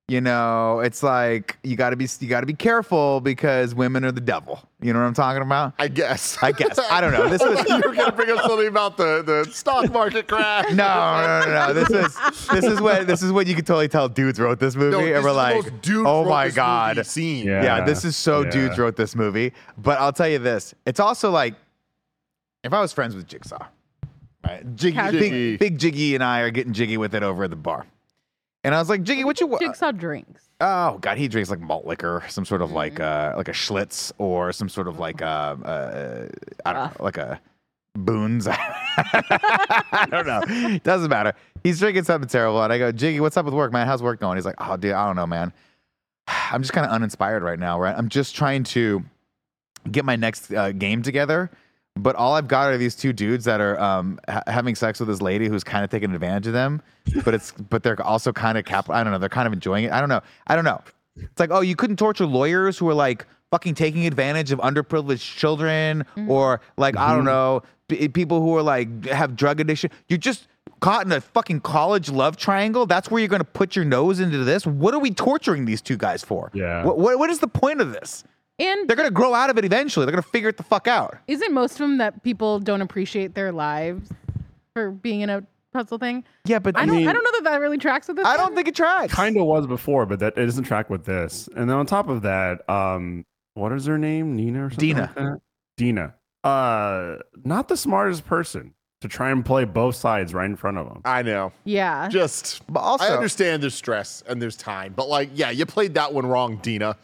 you know, it's like you got to be you got to be careful because women are the devil. You know what I'm talking about? I guess. I guess. I don't know. This I was you were going to bring up something about the, the stock market crash. no, no, no, no. This is this is what this is what you can totally tell dudes wrote this movie, No, this and we're the like, most oh wrote my this god, movie scene. Yeah. yeah, this is so Yeah. dudes wrote this movie. But I'll tell you this: it's also like if I was friends with Jigsaw, right? Jiggy, Casual. big, big Jiggy and I are getting jiggy with it over at the bar, and I was like, Jiggy, what you? wa- Jigsaw drinks. Oh God, he drinks like malt liquor, some sort of like Mm-hmm. uh like a Schlitz or some sort of like uh, uh I don't know, like a Boone's. I don't know. Doesn't matter. He's drinking something terrible, and I go, Jiggy, what's up with work, man? How's work going? He's like, Oh, dude, I don't know, man. I'm just kind of uninspired right now, right? I'm just trying to get my next uh, game together. But all I've got are these two dudes that are um, ha- having sex with this lady who's kind of taking advantage of them. But it's but they're also kind of cap. I don't know. They're kind of enjoying it. I don't know. I don't know. It's like oh, you couldn't torture lawyers who are like fucking taking advantage of underprivileged children, or like I don't know, p- people who are like have drug addiction. You're just caught in a fucking college love triangle. That's where you're going to put your nose into this. What are we torturing these two guys for? Yeah. What what, what is the point of this? And They're gonna grow out of it eventually. They're gonna figure it the fuck out. isn't most of them that people don't appreciate their lives for being in a puzzle thing? Yeah, but I don't. mean- I don't know that that really tracks with this. I don't one. think it tracks. kind of was before, but that it doesn't track with this. And then on top of that, um, what is her name? Nina or something? Dina. like that? Dina. Uh, not the smartest person to try and play both sides right in front of them. I know. Yeah. Just, But also, I understand there's stress and there's time, but like, yeah, you played that one wrong, Dina.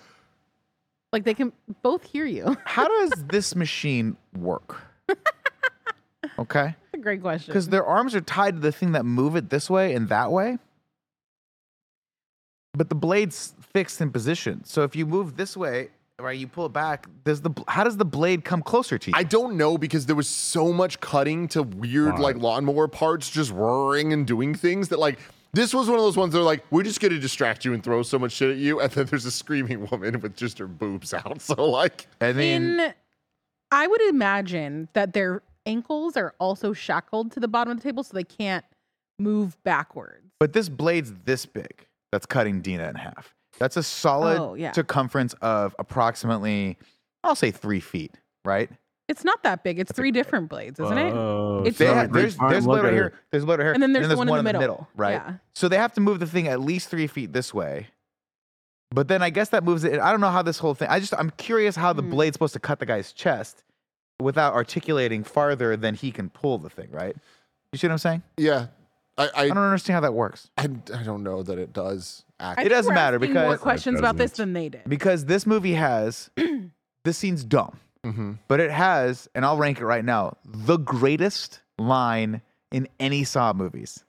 Like they can both hear you. how does this machine work? Okay, That's a great question. because their arms are tied to the thing that move it this way and that way, but the blade's fixed in position. So if you move this way, right, you pull it back. Does the how does the blade come closer to you? I don't know because there was so much cutting to weird Wow. like lawnmower parts just roaring and doing things that like this was one of those ones that are like, we're just gonna distract you and throw so much shit at you, and then there's a screaming woman with just her boobs out. So like I mean, in, I would imagine that their ankles are also shackled to the bottom of the table, so they can't move backwards. but this blade's this big. That's cutting Dina in half. That's a solid Oh, yeah. circumference of approximately, I'll say three feet, right? It's not that big. It's three different blades, isn't it? Oh, It's- They So ha- there's fine, there's a look blade right at here. There's a blade right here. And then there's the one in the middle. right? Yeah. So they have to move the thing at least three feet this way. But then I guess that moves it. I don't know how this whole thing. I just I'm curious how the Hmm. blade's supposed to cut the guy's chest without articulating farther than he can pull the thing, right? You see what I'm saying? yeah. I I, I don't understand how that works. I, I don't know that it does I act. think doesn't we're matter asking more because- questions about this than they did. Because this movie has this scene's dumb, Mhm. but it has, and I'll rank it right now, the greatest line in any Saw movies.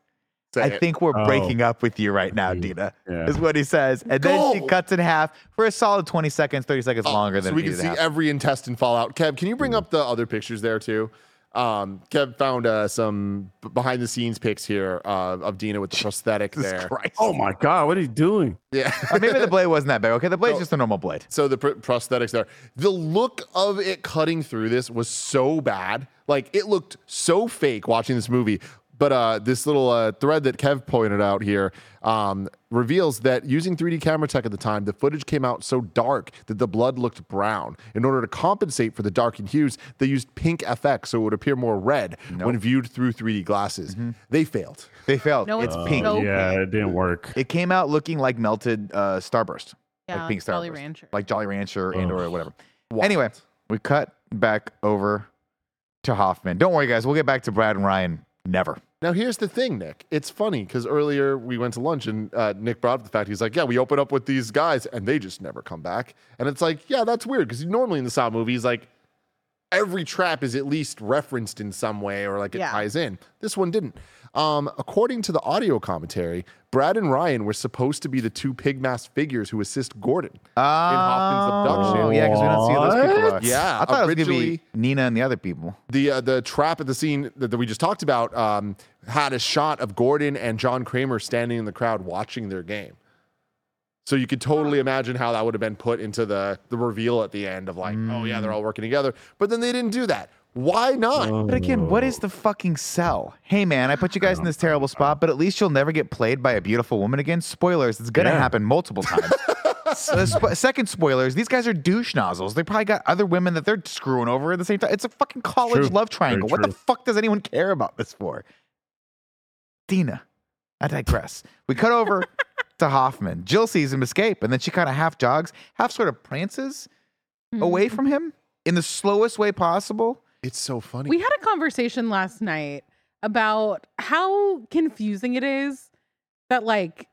Say I it. think we're Oh. breaking up with you right now, Yeah. Dina. Yeah. Is what he says. And then she cuts in half for a solid 20 seconds, 30 seconds Oh, longer than so we can see every intestine fall out. Kev, can you bring up the other pictures there too? Um, Kev found uh, some behind the scenes pics here uh, of Dina with the prosthetic Jesus there. Christ. Oh my god, what are you doing? Yeah. Uh, maybe the blade wasn't that big. Okay, the blade's No. just a normal blade. So the pr- prosthetics there, the look of it cutting through this was so bad. Like it looked so fake watching this movie. But uh, this little uh, thread that Kev pointed out here um, reveals that using 3D camera tech at the time, the footage came out so dark that the blood looked brown. In order to compensate for the darkened hues, they used pink FX so it would appear more red when viewed through 3D glasses. They failed. They failed. No, it's it's pink. so- yeah, it didn't work. It came out looking like melted uh, Starburst. Yeah, like pink like Jolly Starburst. Rancher. Like Jolly Rancher and or whatever. Wild. Anyway, we cut back over to Hoffman. Don't worry, guys. We'll get back to Brad and Ryan. Never. Now, here's the thing, Nick. It's funny because earlier we went to lunch and uh, Nick brought up the fact he's like, Yeah, we open up with these guys and they just never come back. And it's like, Yeah, that's weird because normally in the Saw movies, like every trap is at least referenced in some way or like it Yeah. ties in. This one didn't. Um, according to the audio commentary, Brad and Ryan were supposed to be the two pig mask figures who assist Gordon. In Hoffman's abduction. Oh, yeah, because we don't see those people. What? Yeah, I thought it was going to originally- be Nina and the other people. the uh, the trap at the scene that, that we just talked about um, had a shot of Gordon and John Kramer standing in the crowd watching their game. So you could totally imagine how that would have been put into the the reveal at the end of like, oh yeah, they're all mm. working together. But then they didn't do that. Why not? Oh. But again, what is the fucking sell? Hey man, I put you guys in this terrible spot, but at least you'll never get played by a beautiful woman again. Spoilers, it's gonna Yeah. happen multiple times. So, sp- second spoilers, these guys are douche nozzles. They probably got other women that they're screwing over at the same time. It's a fucking college True. love triangle. Very What the fuck does anyone care about this for? Dina, I digress. We cut over to Hoffman. Jill sees him escape, and then she kind of half jogs, half sort of prances away from him in the slowest way possible. It's so funny. We had a conversation last night about how confusing it is that like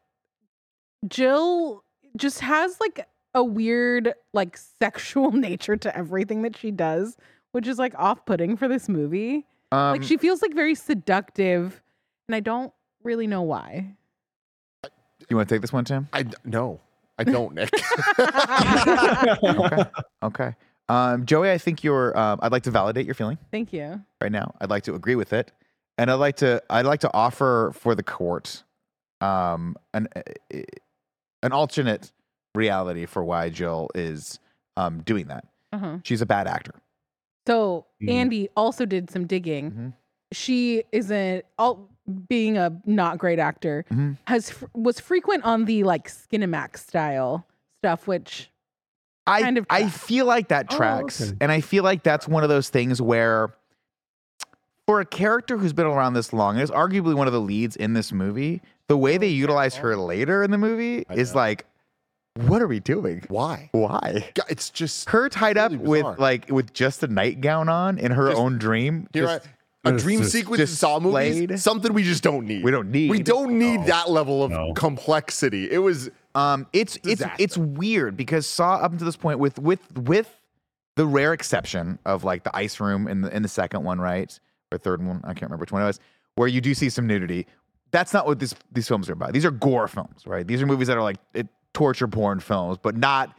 Jill just has like a weird like sexual nature to everything that she does, which is like off-putting for this movie. Um, like she feels like very seductive, and I don't really know why. You want to take this one, Tim? I no, I don't, Nick. okay. Okay. Um, Joey, I think you're. Um, I'd like to validate your feeling Thank you. right now. I'd like to agree with it, and I'd like to. I'd like to offer for the court, um, an uh, an alternate reality for why Jill is um doing that. Uh-huh. She's a bad actor. So Mhm. Andy also did some digging. Mhm. She isn't all being a not great actor. Mhm. Has fr- was frequent on the like Skinemax style stuff, which I Kind of I feel like that Oh, tracks, okay. and I feel like that's one of those things where, for a character who's been around this long, and is arguably one of the leads in this movie, the way they utilize her later in the movie I is know. like, what are we doing? Why? Why? It's just Her tied up really with like with just a nightgown on in her Just- own dream. Here, just- I, a dream sequence in. Saw movies, something we just don't need. we don't need. We don't need No. that level of No. complexity. It was Um, it's it's Disaster. it's weird because Saw up until this point, with with with the rare exception of like the ice room in the in the second one, right, or third one, I can't remember which one it was, where you do see some nudity. That's not what this these films are about. These are gore films, right? These are movies that are like it, torture porn films, but not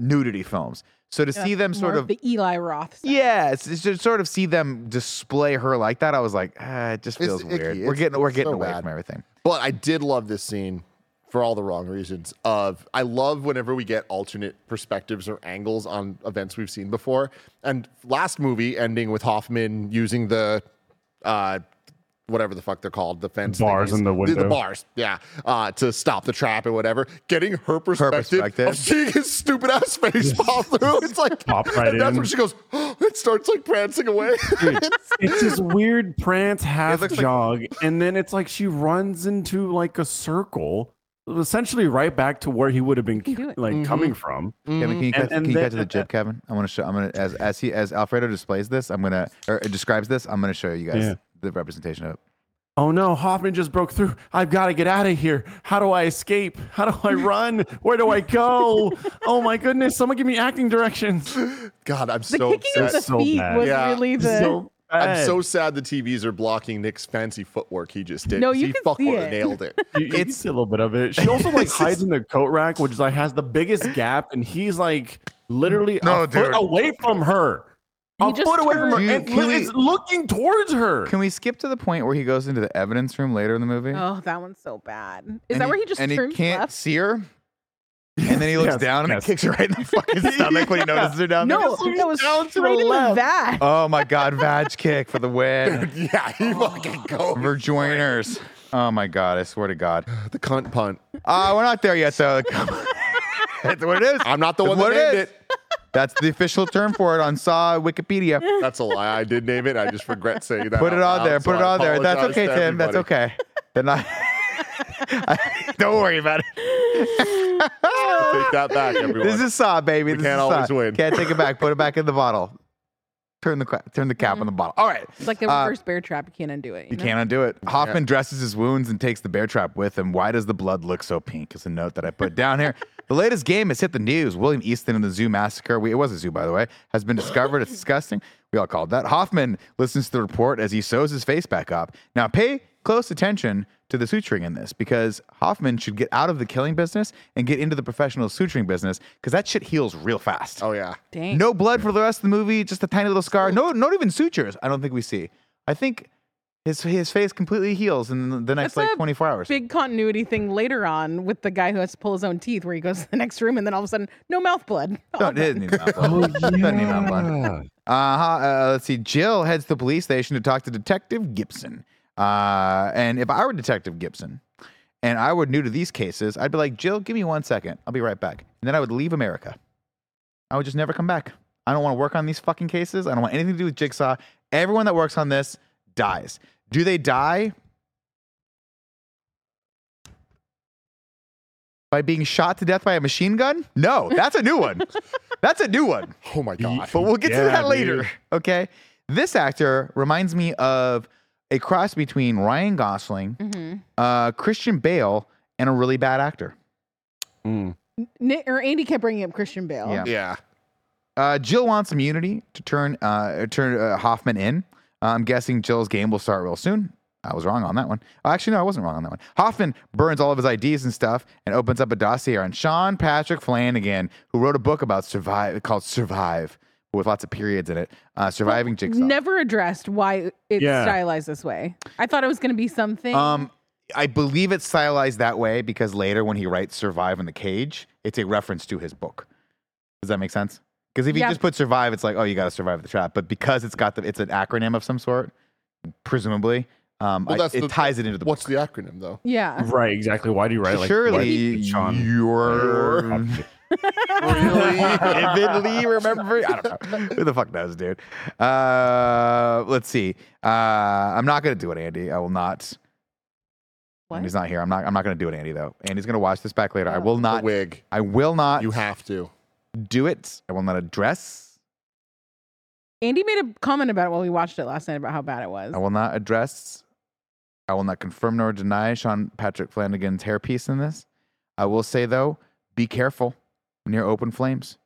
nudity films. So to see them sort more of the Eli Roth. Stuff. yeah, it's, it's just sort of see them display her like that. I was like, ah, it just It's feels icky. weird. We're It's- getting we're getting so away bad. from everything. But I did love this scene for all the wrong reasons. Of I love whenever we get alternate perspectives or angles on events we've seen before. And last movie ending with Hoffman using the uh whatever the fuck they're called, the fence Bars thingies. in the window, The window. bars, yeah, uh, to stop the trap and whatever. Getting her perspective, perspective. of seeing his stupid ass face pop through. It's like Pop right and that's when she goes. it starts like prancing away. it's this weird prance half looks like- jog, and then it's like she runs into like a circle, essentially right back to where he would have been can do it. like Mhm. coming from. Kevin, can you, And- cut, and can you cut to the jib, Kevin? I want to show. I'm gonna as as he as Alfredo displays this. I'm gonna or describes this. I'm gonna show you guys Yeah. The representation of it. Oh no, Hoffman just broke through. I've got to get out of here. How do I escape? How do I run? Where do I go? Oh my goodness, someone give me acting directions. God, I'm The so kicking of the So feet bad. was Yeah. really the. So I'm so sad the TVs are blocking Nick's fancy footwork he just did. No, you he can fucking see it. nailed it. You, you can see a little bit of it. She also like hides in the coat rack, which is like has the biggest gap, and he's like literally No, a foot away from her. A He just foot away from her, turned- and Can we- is looking towards her. Can we skip to the point where he goes into the evidence room later in the movie? Oh, that one's so bad. Is And that where he just and turns he can't left? see her? And then he looks Yes, down and yes. it kicks her right in the fucking stomach when he Yeah. notices her down No, there. that was down straight in the left. back. Oh my god, vag kick for the win. yeah, he fucking goes. Verjoiners. Oh my god, I swear to God. The cunt punt. Uh, we're not there yet though. That's what it is. I'm not the That's one that what named it it. is. That's the official term for it on Saw Wikipedia. That's a lie. I did name it. I just regret saying that. Put it out on there. loud, Put so it I on there. That's apologize okay, to Tim. That's everybody. okay. Then I, don't worry about it. Take that back, everyone. This is Saw, baby. We this can't is Saw. always win. Can't take it back. Put it back in the bottle. Turn the turn the cap on the bottle. All right. It's like a Uh, reverse bear trap. You can't undo it. You know? can't undo it. Hoffman dresses his wounds and takes the bear trap with him. Why does the blood look so pink? Is a note that I put down here. The latest game has hit the news. William Easton and the zoo massacre. We, it was a zoo, by the way. Has been discovered. It's disgusting. We all called that. Hoffman listens to the report as he sews his face back up. Now, pay close attention to the suturing in this because Hoffman should get out of the killing business and get into the professional suturing business because that shit heals real fast. Oh yeah. Dang. No blood for the rest of the movie, just a tiny little scar. No, not even sutures. I don't think we see. I think his his face completely heals in the- the next That's like 24 hours. Big continuity thing later on with the guy who has to pull his own teeth, where he goes to the next room and then all of a sudden, no mouth blood. No, it didn't need mouth blood. Oh, Doesn't need mouth blood. Uh-huh. Uh, let's see. Jill heads to the police station to talk to Detective Gibson. Uh, and if I were Detective Gibson and I were new to these cases, I'd be like, Jill, give me one second. I'll be right back. And then I would leave America. I would just never come back. I don't want to work on these fucking cases. I don't want anything to do with Jigsaw. Everyone that works on this dies. Do they die by being shot to death by a machine gun? No, that's a new one. that's a new one. Oh my god. But we'll get to that later. dude. Okay. This actor reminds me of a cross between Ryan Gosling, Mm-hmm. uh, Christian Bale, and a really bad actor. Mm. Nick, or Andy kept bringing up Christian Bale. Yeah. Yeah. Uh, Jill wants immunity to turn uh, turn uh, Hoffman in. Uh, I'm guessing Jill's game will start real soon. I was wrong on that one. Oh, actually, no, I wasn't wrong on that one. Hoffman burns all of his IDs and stuff and opens up a dossier on Sean Patrick Flanagan, who wrote a book about survive called Survive, with lots of periods in it. Uh, surviving Jigsaw. Never addressed why it's Yeah. stylized this way. I thought it was going to be something. Um, I believe it's stylized that way because later when he writes "Survive in the Cage," it's a reference to his book. Does that make sense? Because if you Yeah. just put "survive," it's like, oh, you got to survive the trap. But because it's got the, it's an acronym of some sort, presumably, um, Well, I- that's it the- ties it into the. What's book. the acronym though? yeah. Right, exactly. Why do you write like Surely you you're Really? vividly remember. I don't know. Who the fuck knows, dude? Uh, let's see. Uh, I'm not gonna do it, Andy. I will not. What? Andy's not here. I'm not. I'm not gonna do it, Andy. Though Andy's gonna watch this back later. I Oh. will The not. wig. I will not. You have to. do it. I will not address. Andy made a comment about it while we watched it last night about how bad it was. I will not address. I will not confirm nor deny Sean Patrick Flanagan's hairpiece in this. I will say though, be careful near open flames,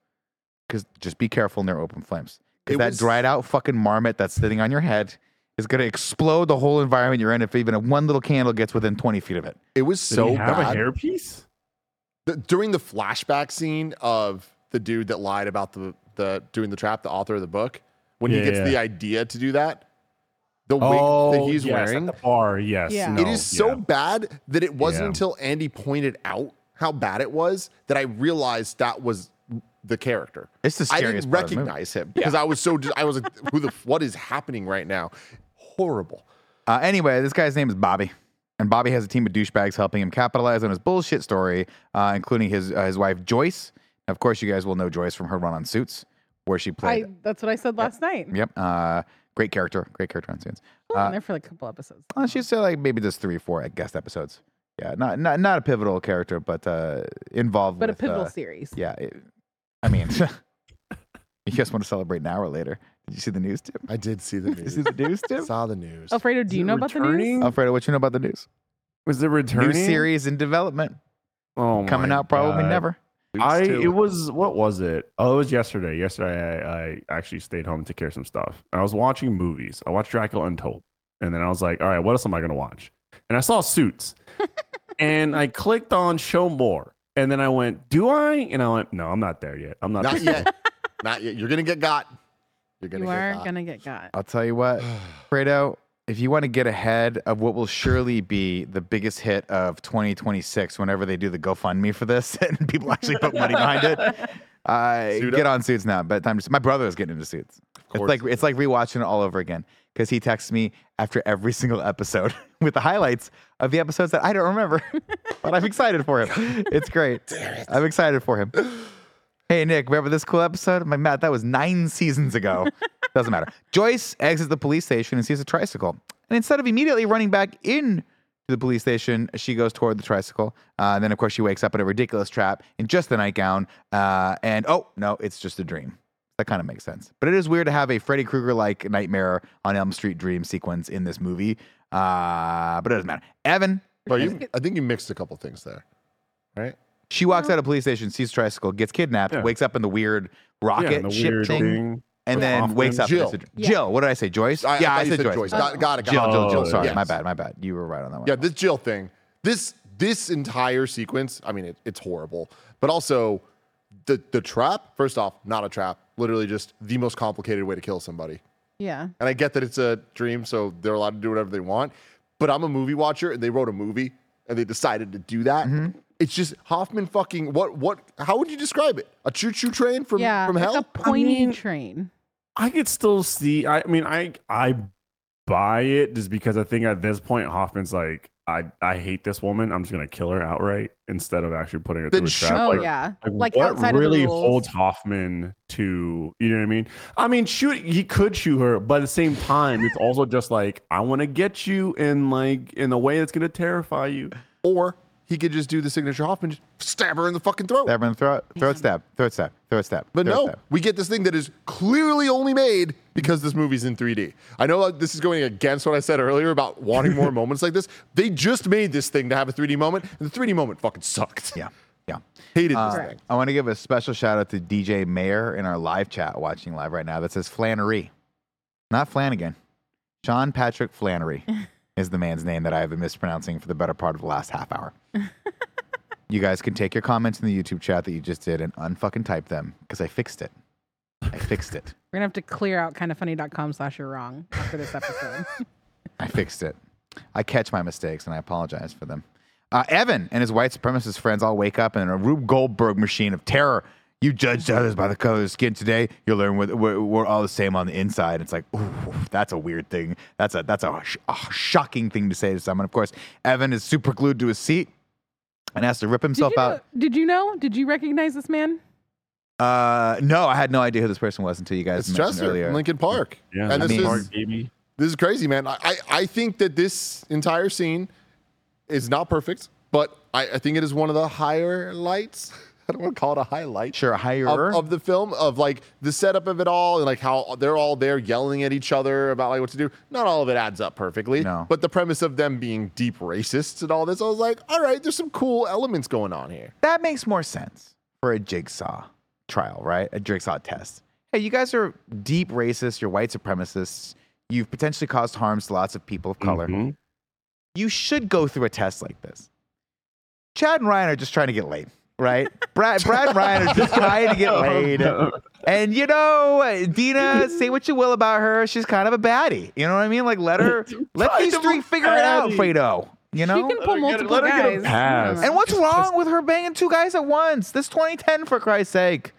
because just be careful near open flames. Because It that was- dried out fucking marmot that's sitting on your head is gonna explode the whole environment you're in if even a one little candle gets within 20 feet of it. It was Did so he have bad. a hairpiece? The- during the flashback scene of the dude that lied about the the doing the trap, the author of the book, when he gets yeah. the idea to do that, the wig Oh, that he's yes, at wearing, the bar. Yes. Yeah. no, it is so yeah. bad that it wasn't Yeah. until Andy pointed out how bad it was that I realized that was the character. It's the I scariest didn't part of the movie. recognize him because I was so I was like, who the what is happening right now? Horrible. Uh, anyway, this guy's name is Bobby, and Bobby has a team of douchebags helping him capitalize on his bullshit story, uh, including his uh, his wife Joyce. Of course, you guys will know Joyce from her run on Suits, where she I, played. that's what I said last night. Yep, uh, great character, great character on Suits. She was on Uh, there for like a couple episodes. uh, she's still like maybe just three, or four guest episodes. Yeah, not not not a pivotal character, but uh, involved. But a pivotal uh, series. yeah, it- I mean, you guys want to celebrate now or later? Did you see the news, Tim? I did see the news. Did you see the news, Tim? Saw the news. Alfredo, do Is you it know about the returning? news? Alfredo, what you know about the news? Was it returning? New series in development, Oh, coming out probably God. never. I it was what was it? Oh, it was yesterday. Yesterday, I, I actually stayed home to care some stuff. I was watching movies. I watched Dracula Untold, and then I was like, all right, what else am I gonna watch? And I saw Suits, and I clicked on Show More, and then I went, do I? And I went, no, I'm not there yet. I'm not. Not there yet. Not yet. You're gonna get got. You're gonna You get are got. gonna get got. I'll tell you what, Fredo, if you want to get ahead of what will surely be the biggest hit of 2026 whenever they do the GoFundMe for this and people actually put money behind it, uh, get on Suits now. But time to, my brother is getting into Suits. It's course like it's like rewatching it all over again because he texts me after every single episode with the highlights of the episodes that I don't remember. but I'm excited for him. It's great. I'm excited for him. Hey Nick, remember this cool episode? I'm Matt, that was nine seasons ago. Doesn't matter. Joyce exits the police station and sees a tricycle. And instead of immediately running back in to the police station, she goes toward the tricycle. Uh, and then, of course, she wakes up in a ridiculous trap in just the nightgown. Uh, and oh, no, it's just a dream. That kind of makes sense. But it is weird to have a Freddy Krueger like Nightmare on Elm Street dream sequence in this movie. Uh, but it doesn't matter. Evan, Well, you, I think you mixed a couple things there, right? she walks out of police station, sees tricycle, gets kidnapped, Yeah. wakes up in the weird Yeah, rocket the ship weird thing, thing. and with then Hoffman. wakes up. and Jill. it's a- Yeah. Jill. What did I say? Joyce? I, yeah, I, I, thought you said Joyce. Got, got it. Got Jill, it. Jill, Jill. Sorry, yes. my bad, my bad. You were right on that one. Yeah, this Jill thing. This this entire sequence. I mean, it, it's horrible, but also the the trap. First off, not a trap. Literally, just the most complicated way to kill somebody. Yeah. And I get that it's a dream, so they're allowed to do whatever they want. But I'm a movie watcher, and they wrote a movie, and they decided to do that. Mm-hmm. It's just Hoffman fucking what? What? How would you describe it? A choo-choo train from yeah. from like hell? a pointy mean- train. I could still see. I, I mean, I I buy it just because I think at this point Hoffman's like, I I hate this woman. I'm just gonna kill her outright instead of actually putting her Then through a shoot trap. Oh Like, yeah. Like, Like what outside of the really rules. holds Hoffman to you know what I mean? I mean, shoot, he could shoot her, but at the same time, it's also just like I want to get you in like in a way that's gonna terrify you. Or he could just do the signature Hoffman, stab her in the fucking throat. Stab her in the throat, throat stab, throat stab, throat stab. But throat no, stab. we get this thing that is clearly only made because this movie's in 3D. I know this is going against what I said earlier about wanting more moments like this. They just made this thing to have a 3D moment, and the 3D moment fucking sucked. Yeah, yeah. Hated Uh, this thing. I want to give a special shout out to DJ Mayer in our live chat watching live right now that says Flannery, not Flanagan. Sean Patrick Flannery is the man's name that I have been mispronouncing for the better part of the last half hour. you guys can take your comments in the YouTube chat that you just did and unfucking type them because I fixed it. I fixed it. We're gonna have to clear out kindafunny.com slash you're wrong after this episode. I fixed it. I catch my mistakes and I apologize for them. Uh, Evan and his white supremacist friends all wake up in a Rube Goldberg machine of terror. You judged others by the color of their skin today. You'll learn we're, we're, we're all the same on the inside. It's like, ooh, that's a weird thing. That's a that's a, sh- a shocking thing to say to someone. Of course, Evan is super glued to his seat and has to rip did, himself you know, out. did you know? Did you recognize this man? Uh, no, I had no idea who this person was until you guys It's mentioned Chester earlier. Linkin Park. Yeah, and this mean- is baby. this is crazy, man. I, I, I think that this entire scene is not perfect, but I, I think it is one of the higher lights. I don't want to call it a highlight. Sure, a higher. of, of the film of like the setup of it all and like how they're all there yelling at each other about like what to do. Not all of it adds up perfectly. No. But the premise of them being deep racists and all this, I was like, all right, there's some cool elements going on here. that makes more sense for a jigsaw trial, right? A jigsaw test. Hey, you guys are deep racists, you're white supremacists, you've potentially caused harms to lots of people of color. Mhm. You should go through a test like this. Chad and Ryan are just trying to get laid, right? Brad, Brad and Ryan are just trying to get laid. And you know, Dina, say what you will about her, she's kind of a baddie. You know what I mean? Like let her let these three figure it out, baddie. Fredo. You know? she can pull multiple let her get a guys. pass. And what's wrong with her banging two guys at once? This 2010, for Christ's sake.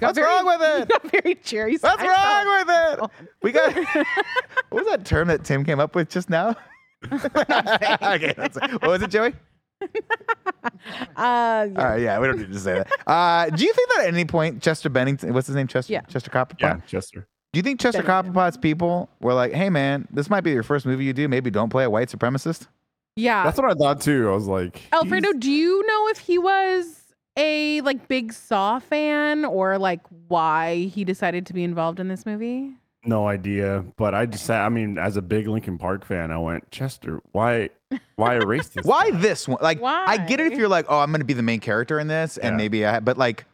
Got What's wrong with it? Got very cheery. What's side wrong with it? We got. what was that term that Tim came up with just now? okay, that's, what was it, Joey? Uh, yeah. All right, yeah, we don't need to say that. Uh, do you think that at any point Chester Bennington, what's his name, Chester, Yeah. Chester Copperpot? Yeah, Chester. Do you think Chester Bennington. Copperpot's people were like, "Hey, man, this might be your first movie you do. Maybe don't play a white supremacist." yeah. That's what I thought too. I was like, Alfredo, do you know if he was a like big Saw fan or like why he decided to be involved in this movie? No idea, but I just said. I mean, as a big Linkin Park fan, I went Chester. Why, why erase this? Why this one? Like, I get it if you're like, "Oh, I'm going to be the main character in this," and Yeah. maybe I, but like.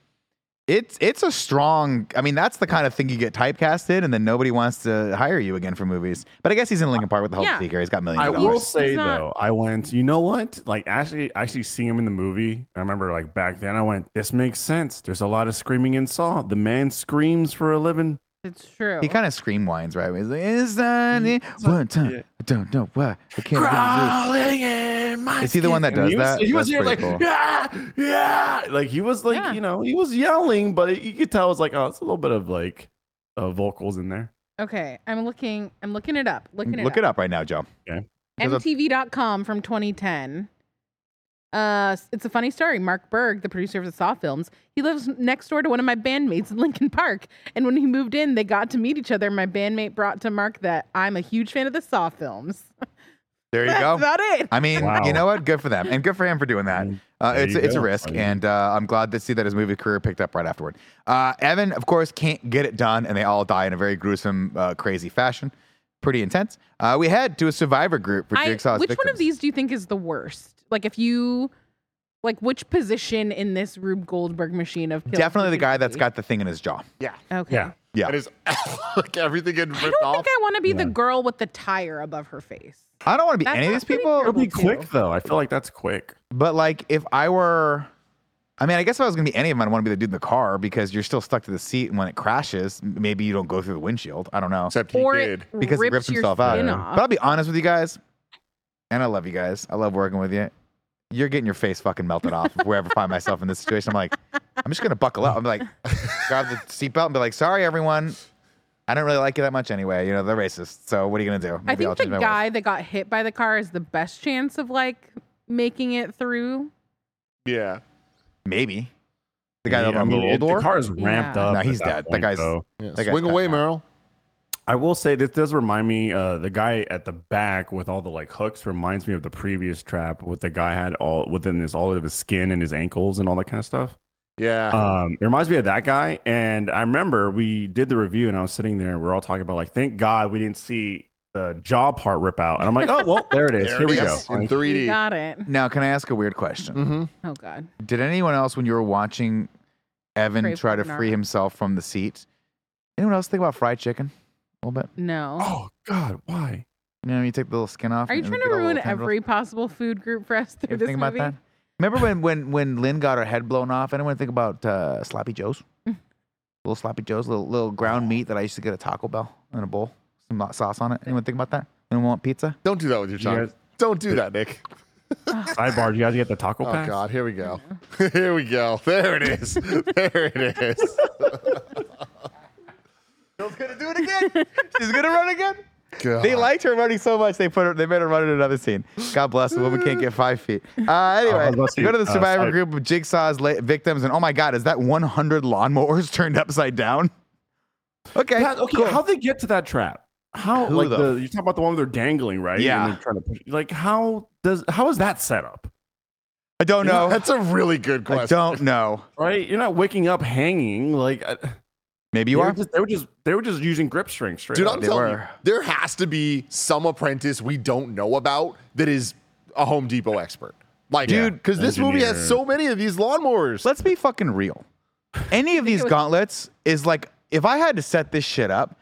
It's it's a strong. I mean, that's the kind of thing you get typecasted, and then nobody wants to hire you again for movies. But I guess he's in Linkin Park with the whole Yeah. seeker. He's got millions I of will say not- though, I went. You know what? Like actually, actually seeing him in the movie. I remember like back then. I went. This makes sense. There's a lot of screaming in Saw. The man screams for a living. It's true. He kind of scream whines, right? He's like, "Is that it? one time? Yeah. I don't know why. I can't." do Crawling in my Is he the one that does he was, that? He was That's here like, pretty cool. yeah, yeah. Like he was like, Yeah. you know, he was yelling, but you could tell it's like, oh, it's a little bit of like uh, vocals in there. okay, I'm looking. I'm looking it up. Looking this. Look it up right now, Joe. Because of- MTV.com from 2010. Uh, it's a funny story. Mark Burg, the producer of the Saw films, he lives next door to one of my bandmates in Linkin Park. And when he moved in, they got to meet each other. My bandmate brought to Mark that I'm a huge fan of the Saw films. There you That's go. about it. I mean, Wow. you know what? Good for them, and good for him for doing that. Mm, Uh, there it's you it's a risk, I mean- and uh, I'm glad to see that his movie career picked up right afterward. Uh, Evan, of course, can't get it done, and they all die in a very gruesome, uh, crazy fashion. Pretty intense. Uh, we head to a survivor group for I, which victims. one of these do you think is the worst? Like, if you, like, which position in this Rube Goldberg machine of kills Definitely the would you guy that's be? got the thing in his jaw. Yeah. Okay. Yeah. Yeah. And his like everything getting I ripped don't off. think I want to be the girl with the tire above her face. I don't want to be That's any of these pretty people, It'll be Too. quick though. I feel like that's quick. but like if I were I mean, I guess if I was gonna be any of them, I'd want to be the dude in the car because you're still stuck to the seat, and when it crashes, maybe you don't go through the windshield. I don't know Except he or did. because he rips ripped your himself out. skin But. I'll be honest with you guys, and I love you guys. I love working with you. You're getting your face fucking melted off if we ever find myself in this situation. I'm like, I'm just gonna buckle up. I'm like, grab the seatbelt and be like, sorry everyone. I don't really like you that much anyway. You know, they're racist. So what are you gonna do? I Maybe I'll think the my ways. guy that got hit by the car is the best chance of like making it through. Yeah. Maybe. The guy that Yeah, I opened mean, the it- roll door. The car is ramped Yeah. up. No, he's that dead. That point, guy's- though. yeah. That guy's Swing away, knocked out. Merrill. I will say this does remind me, uh, the guy at the back with all the like hooks reminds me of the previous trap with the guy had all within his all of his skin and his ankles and all that kind of stuff. Yeah. Um, it reminds me of that guy. And I remember we did the review and I was sitting there and we are all talking about like, thank God we didn't see the jaw part rip out. And I'm like, oh well, there it is. There Here it we go. in 3D. got it. Now, can I ask a weird question? Mm-hmm. Oh god. Did anyone else, when you were watching Evan Crave try to carbonara. free himself from the seat, anyone else think about fried chicken a little bit? No. Oh God, why? You know, you take the little skin off. Are you and trying get to all the ruin tendrils. every possible food group for us You through ever this think movie? about that? Remember when when when Lynn got her head blown off? Anyone think about uh, sloppy joes? Little sloppy joes, little little ground meat that I used to get at Taco Bell in a bowl, some hot sauce on it. Anyone think about that? Anyone want pizza? Don't do that with your You tongue. guys- Don't do that, Nick. Sidebar, do you guys get the taco Oh pack? God, here we go. here we go. There it is. there it is. Bill's gonna do it again. She's gonna run again. God. They liked her running so much they put her. They made her run in another scene. God bless the woman can't get five feet. Uh, anyway, was you go to the uh, survivor group of Jigsaw's la- victims, and oh my God, is that 100 lawnmowers turned upside down? Okay, Yeah, okay, cool. how'd they get to that trap? How Who like the the, you talk about the one where they're dangling, right? And Yeah. they're trying to push, like how does how is that set up? I don't know. That's a really good question. I don't know. Right? You're not waking up hanging like uh, Maybe you they are. were just they were just they were just using grip strings straight Dude, up. I'm They telling you, there has to be some apprentice we don't know about that is a Home Depot expert. Like, Dude, dude, because this movie has so many of these lawnmowers. Let's be fucking real. Any of these gauntlets is like if I had to set this shit up,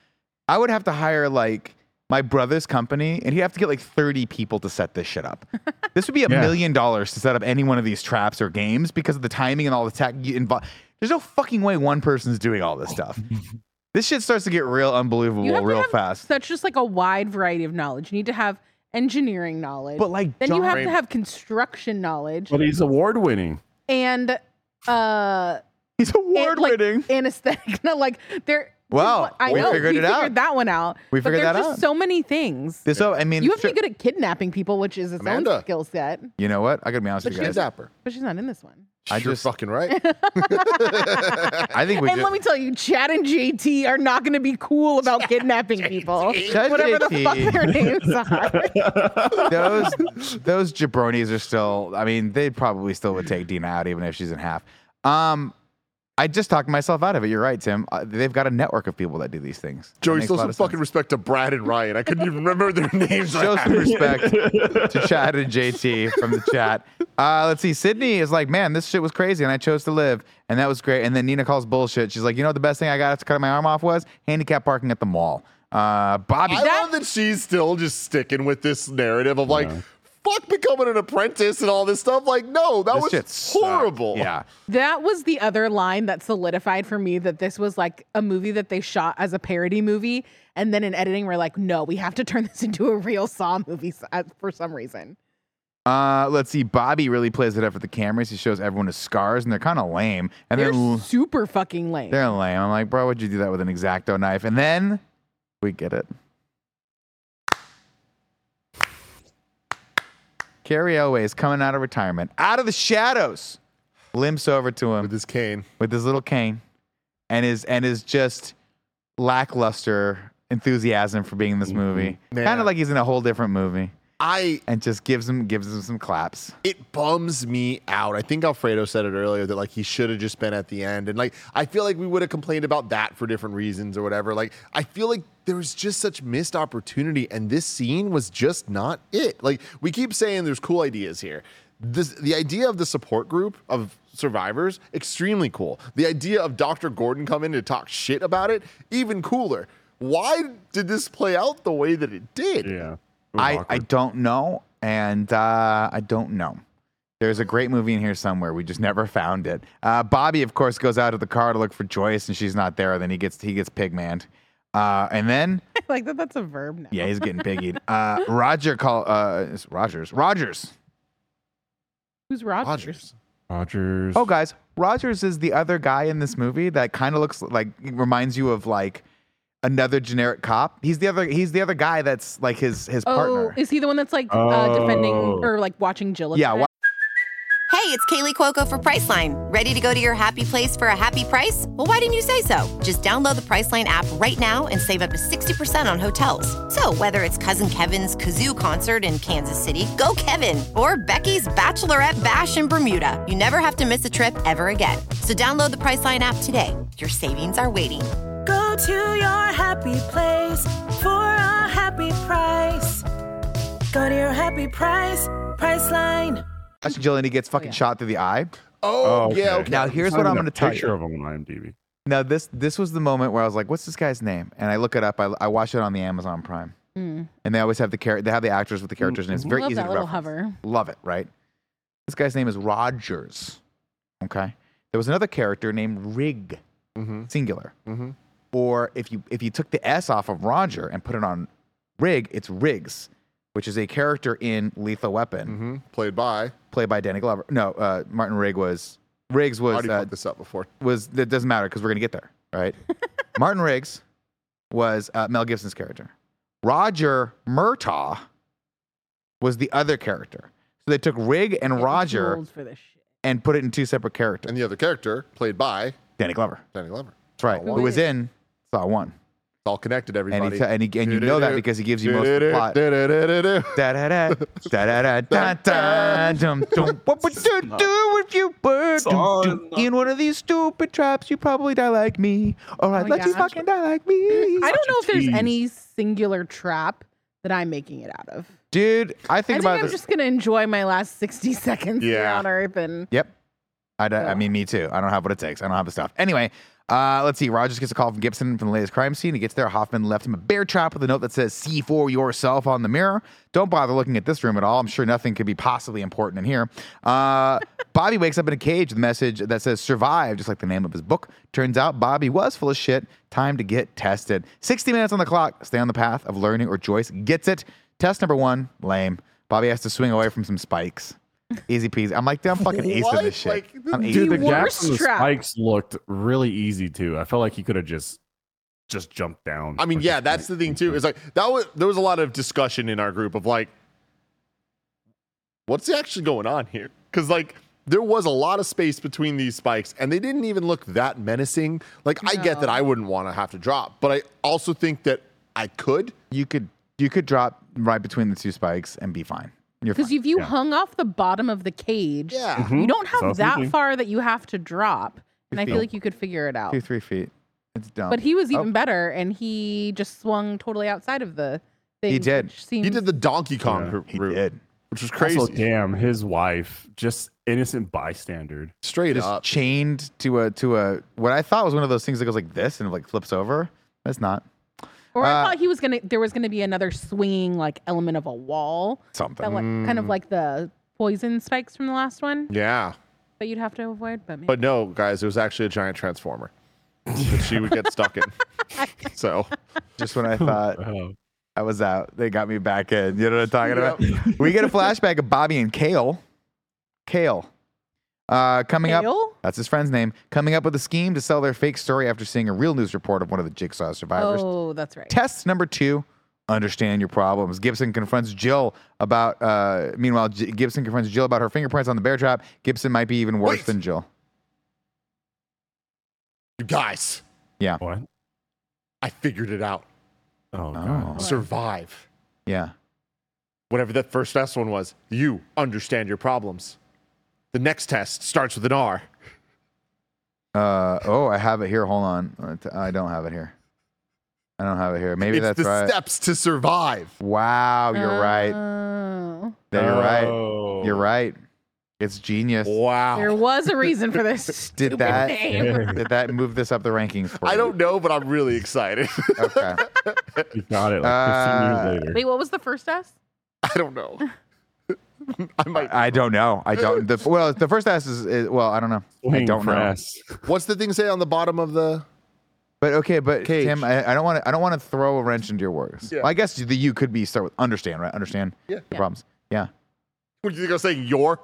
I would have to hire like my brother's company, and he'd have to get like 30 people to set this shit up. this would be a Yeah. million dollars to set up any one of these traps or games because of the timing and all the tech you involve. There's no fucking way one person's doing all this stuff. this shit starts to get real unbelievable You have to real have fast. Such just like a wide variety of knowledge. You need to have engineering knowledge. But like then you John- have to have construction knowledge But he's award winning. and uh he's award like, winning. anesthetic. No, like there. Well, I we know figured we it out. that one out. We figured there's that just out. so many things. This, oh, I mean, You have to be good at kidnapping people, which is its Amanda. own skill set. you know what? I gotta be honest But with you she's guys. Dapper. But she's not in this one. I You're just- fucking right. I think we and ju- let me tell you, Chad and JT are not going to be cool about kidnapping people. Chad Whatever the fuck their names are. those those jabronis are still. I mean, they probably still would take Dina out even if she's in half. Um, I just talked myself out of it. You're right, Tim. Uh, they've got a network of people that do these things. It Joey, makes show some fucking sense. respect to Brad and Ryan. I couldn't even remember their names. Show some respect to Chad and JT from the chat. Uh, let's see. Sydney is like, man, this shit was crazy, and I chose to live, and that was great. And then Nina calls bullshit. She's like, you know, what the best thing I got to cut my arm off was handicap parking at the mall. Uh, Bobby, I love that she's still just sticking with this narrative of like, fuck becoming an apprentice and all this stuff. Like, no, that this was shit sucked. horrible. Yeah. That was the other line that solidified for me that this was like a movie that they shot as a parody movie. And then in editing, we're like, no, we have to turn this into a real Saw movie for some reason. Uh, let's see. Bobby really plays it up for the cameras. He shows everyone his scars, and they're kind of lame. And They're then super fucking lame. they're lame. I'm like, bro, would you do that with an exacto knife? And then we get it. Cary Elwes is coming out of retirement, out of the shadows, limps over to him. With his cane. with his little cane, and is and is just lackluster enthusiasm for being in this mm-hmm. movie. Kind of like he's in a whole different movie, I and just gives him gives him some claps. it bums me out. I think Alfredo said it earlier that like he should have just been at the end. And like I feel like we would have complained about that for different reasons or whatever. Like I feel like there was just such missed opportunity and this scene was just not it. Like we keep saying there's cool ideas here. This the idea of the support group of survivors, extremely cool. The idea of Dr. Gordon coming to talk shit about it, even cooler. Why did this play out the way that it did? Yeah. It was I, I don't know, and uh, I don't know. There's a great movie in here somewhere. We just never found it. Uh, Bobby, of course, goes out of the car to look for Joyce, and she's not there. Then he gets he gets pigmaned, uh, and then like that. That's a verb now. yeah, he's getting piggied. Uh, Roger call uh, it's Rogers. Rogers. Who's Rogers? Rogers. Rogers. Oh, guys, Rogers is the other guy in this movie that kind of looks like reminds you of like another generic cop. He's the other. He's the other guy that's like his his Oh, partner. is he the one that's like uh, defending Oh. or like watching Jill? Yeah, attack? Hey, it's Kaley Cuoco for Priceline. Ready to go to your happy place for a happy price? Well, why didn't you say so? Just download the Priceline app right now and save up to 60% on hotels. So, whether it's Cousin Kevin's Kazoo concert in Kansas City, go Kevin, or Becky's Bachelorette Bash in Bermuda, you never have to miss a trip ever again. So, download the Priceline app today. Your savings are waiting. Go to your happy place for a happy price. Go to your happy price, Priceline. Watch Jill he gets oh, fucking yeah. shot through the eye. Oh, oh yeah. Okay. Now here's what I'm going to tell picture you. of him on IMDb. Now this this was the moment where I was like, "What's this guy's name?" And I look it up. I, I watch it on the Amazon Prime, mm. and they always have the char- They have the actors with the mm, characters, and it's mm-hmm. very Love easy that to little reference. hover. Love it, right? This guy's name is Rogers. Okay. There was another character named Rigg, Mm-hmm. singular. Mm-hmm. Or if you if you took the S off of Roger and put it on Rigg, it's Riggs, which is a character in Lethal Weapon, Mm-hmm. Played by. played by Danny Glover. No, uh, Martin Rigg was Riggs I was already uh, fucked this up before. was that doesn't matter because we're gonna get there, right? Martin Riggs was uh, Mel Gibson's character. Roger Murtaugh was the other character. So they took Rigg and Getting Roger for this shit. and put it in two separate characters. And the other character played by Danny Glover. Danny Glover. That's right. Who was in Saw one. It's all connected, everybody. And, he, and, he, and you know that because he gives you most of the plot. What would you do if you were in one of these stupid traps? You probably die like me, or I'd oh let you fucking die like me. I don't know if there's any singular trap that I'm making it out of. Dude, I think, I think about I'm just gonna enjoy my last 60 seconds on Earth, and yep. I mean, me too. I don't have what it takes. I don't have the stuff. Anyway, uh, let's see. Rogers gets a call from Gibson from the latest crime scene. He gets there. Hoffman left him a bear trap with a note that says, see for yourself on the mirror. Don't bother looking at this room at all. I'm sure nothing could be possibly important in here. Uh, Bobby wakes up in a cage with a message that says, survive, just like the name of his book. Turns out Bobby was full of shit. Time to get tested. 60 minutes on the clock. Stay on the path of learning, or Joyce gets it. Test number one, lame. Bobby has to swing away from some spikes. Easy peasy. I'm like, I'm fucking acing What? this shit. Like, I'm the Dude, the The gaps worst in the trap. spikes looked really easy too. I felt like he could have just just jumped down. I mean, yeah, that's the thing too. Is like that was there was a lot of discussion in our group of like, what's actually going on here? Because like there was a lot of space between these spikes, and they didn't even look that menacing. Like I get that I wouldn't want to have to drop, but I also think that I could. You could you could drop right between the two spikes and be fine. You're because if you Yeah. hung off the bottom of the cage, Yeah. Mm-hmm. you don't have was that thinking. far that you have to drop. And I feel feet. like you could figure it out. two three feet. It's dumb. But he was Oh. even better, and he just swung totally outside of the thing. He did. seems- He did the Donkey Kong Yeah, he route, did which was crazy. Also, damn, his wife, just innocent bystander. Straight just up. chained to a to a what I thought was one of those things that goes like this and like flips over. That's not Or I uh, thought he was gonna. There was gonna be another swinging like element of a wall, something. that like kind of like the poison spikes from the last one Yeah. that you'd have to avoid. But, maybe. But no, guys, it was actually a giant transformer that she would get stuck in. So Just when I thought Oh. I was out, they got me back in. You know what I'm talking about? we get a flashback of Bobby and Kale. Kale. Uh, coming up, that's his friend's name, coming up with a scheme to sell their fake story after seeing a real news report of one of the Jigsaw survivors. oh, that's right. Test number two understand your problems. Gibson confronts Jill about, uh, meanwhile, J- Gibson confronts Jill about her fingerprints on the bear trap. Gibson might be even worse Wait. than Jill. you guys, Yeah. What? I figured it out. Oh, God. Oh, Survive. yeah. Whatever that first test one was, you understand your problems. The next test starts with an R. Uh, oh, I have it here. Hold on. I don't have it here. I don't have it here. Maybe it's that's the right. steps to survive. Wow, you're right. Oh. You're right. Oh. You're right. It's genius. Wow. There was a reason for this. Did that name. did that move this up the rankings for I you? don't know, but I'm really excited. Okay. You got it like 15 Uh, years later. Wait, what was the first test? I don't know. I might. I don't know. I don't. The, well, the first S is, is well, I don't know. I don't know. S. What's the thing say on the bottom of the? But okay, but Cage. Tim, I, I don't want to. I don't want to throw a wrench into your words. Yeah. Well, I guess the you could be start with understand, right? Understand Yeah. the problems. Yeah. What do you think I was saying? Your.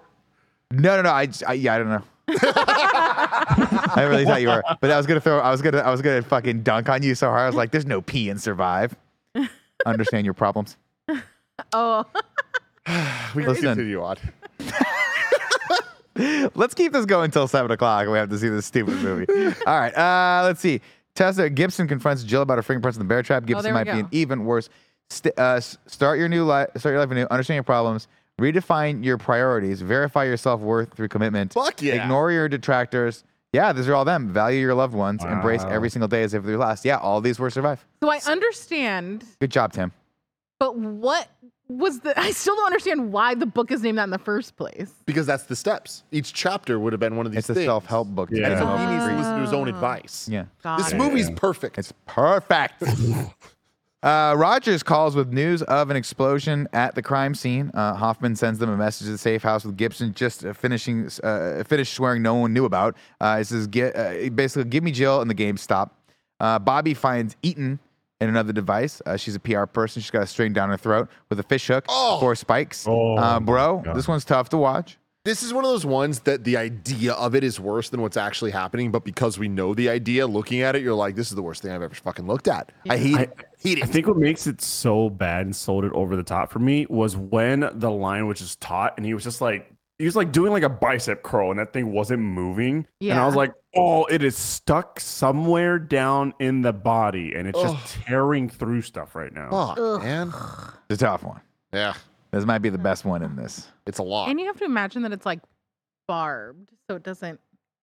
No, no, no. I, I yeah, I don't know. I really thought you were, but I was gonna throw. I was gonna. I was gonna fucking dunk on you so hard. I was like, "There's no P in survive." Understand your problems. Oh, We can Listen. continue on. Let's keep this going until seven o'clock. We have to see this stupid movie. All right. Uh, let's see. Tessa Gibson confronts Jill about her fingerprints in the bear trap. Gibson there we might be go. an even worse. St- uh, s- start your new life. Start your life anew. Understand your problems. Redefine your priorities. Verify your self worth through commitment. Fuck yeah. Ignore your detractors. Yeah, these are all them. Value your loved ones. Embrace Wow. every single day as if they're last. Yeah, all these were survive. so I understand, Good job, Tim. but what was the? I still don't understand why the book is named that in the first place. Because that's the steps. Each chapter would have been one of these It's a things. self help book. Yeah. And so Yeah. he needs to listen to his own advice. yeah. Got This it. movie's perfect. It's perfect. uh, Rogers calls with news of an explosion at the crime scene. Uh, Hoffman sends them a message to the safe house with Gibson just uh, finishing uh, finished swearing no one knew about. Uh, it says, "Get uh, basically give me Jill and the game stop." Uh, Bobby finds Eaton in another device. Uh, she's a PR person. She's got a string down her throat with a fish hook, Oh. four spikes. Oh, uh, bro, God. this one's tough to watch. This is one of those ones that the idea of it is worse than what's actually happening, but because we know the idea, looking at it, you're like, this is the worst thing I've ever fucking looked at. I hate it. Hate I it. think what makes it so bad and sold it over the top for me was when the line was just taut and he was just like he was like doing like a bicep curl and that thing wasn't moving. Yeah. And I was like, oh, it is stuck somewhere down in the body and it's just tearing through stuff right now. Fuck, man. It's a tough one. Yeah, This might be the best one in this. it's a lot. And you have to imagine that it's like barbed, so it doesn't.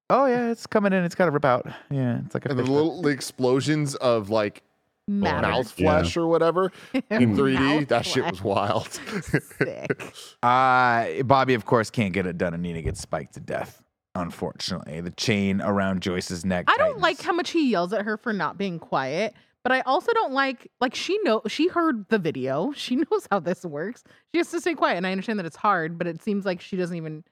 Oh yeah, it's coming in. It's got to rip out. Yeah, it's like a And the fish hook. little the explosions of like Matter. mouth Yeah. flesh or whatever in 3D, Mouth that shit was wild. Sick. Uh, Bobby, of course, can't get it done, and Nina gets spiked to death. Unfortunately, the chain around Joyce's neck. I don't like how much he yells at her for not being quiet, but I also don't like like she know she heard the video. She knows how this works. She has to stay quiet, and I understand that it's hard, but it seems like she doesn't even.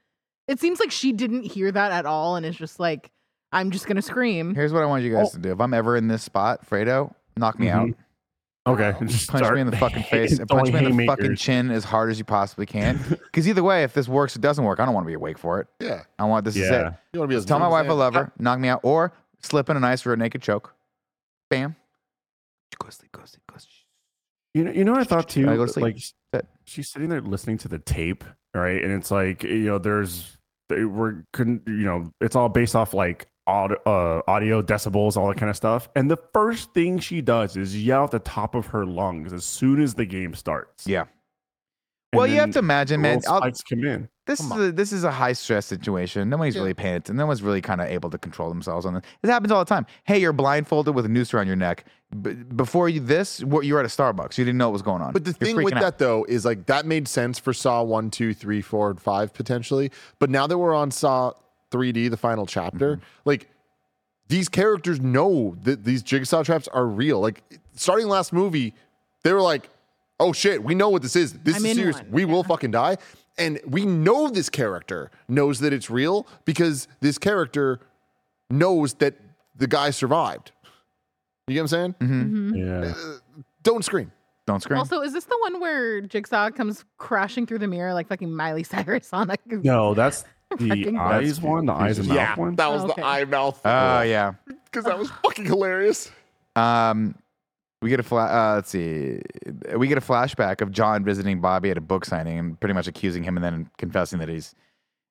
It seems like she didn't hear that at all, and is just like, I'm just gonna scream. Here's what I want you guys Oh. to do. If I'm ever in this spot, Fredo, knock me out. Mhm. Okay. Just Punch start me in the fucking face. and punch me in the fucking chin as hard as you possibly can. Because either way, if this works, it doesn't work. I don't want to be awake for it. yeah, I want this is it. you want to be as Tell my wife as I love her, knock me out, or slip in a nice rear naked choke. Bam. Go to sleep. Go to sleep. Go to sleep. You know, you know what I thought too? Gotta go to sleep. Like she's sitting there listening to the tape, right? And it's like, you know, there's they we're couldn't you know, it's all based off like audio, uh, audio decibels, all that kind of stuff. And the first thing she does is yell at the top of her lungs as soon as the game starts. Yeah. And well, you have to imagine, man. little spikes come in. this is a, this is a high stress situation. Nobody's Yeah. really paying attention. No one's really kind of able to control themselves on this. It happens all the time. Hey, you're blindfolded with a noose around your neck. B- before you this, what you were at a Starbucks. You didn't know what was going on. But the You're thing with out. that though is like that made sense for Saw one, two, three, four, and five potentially. But now that we're on Saw 3D, the final chapter, Mm-hmm. like these characters know that these jigsaw traps are real. Like starting last movie, they were like, "Oh shit, we know what this is. This I'm is serious. one." We will fucking die." And we know this character knows that it's real because this character knows that the guy survived. You get what I'm saying? Mhm. Yeah. Don't scream. Don't scream. Also, is this the one where Jigsaw comes crashing through the mirror like fucking Miley Cyrus on a? No, that's the Fucking- eyes one, the eyes and mouth Yeah, one. that was Oh, okay. the eye mouth. Oh yeah. because that was fucking hilarious. Um, we get a fla- uh, let's see, we get a flashback of John visiting Bobby at a book signing and pretty much accusing him and then confessing that he's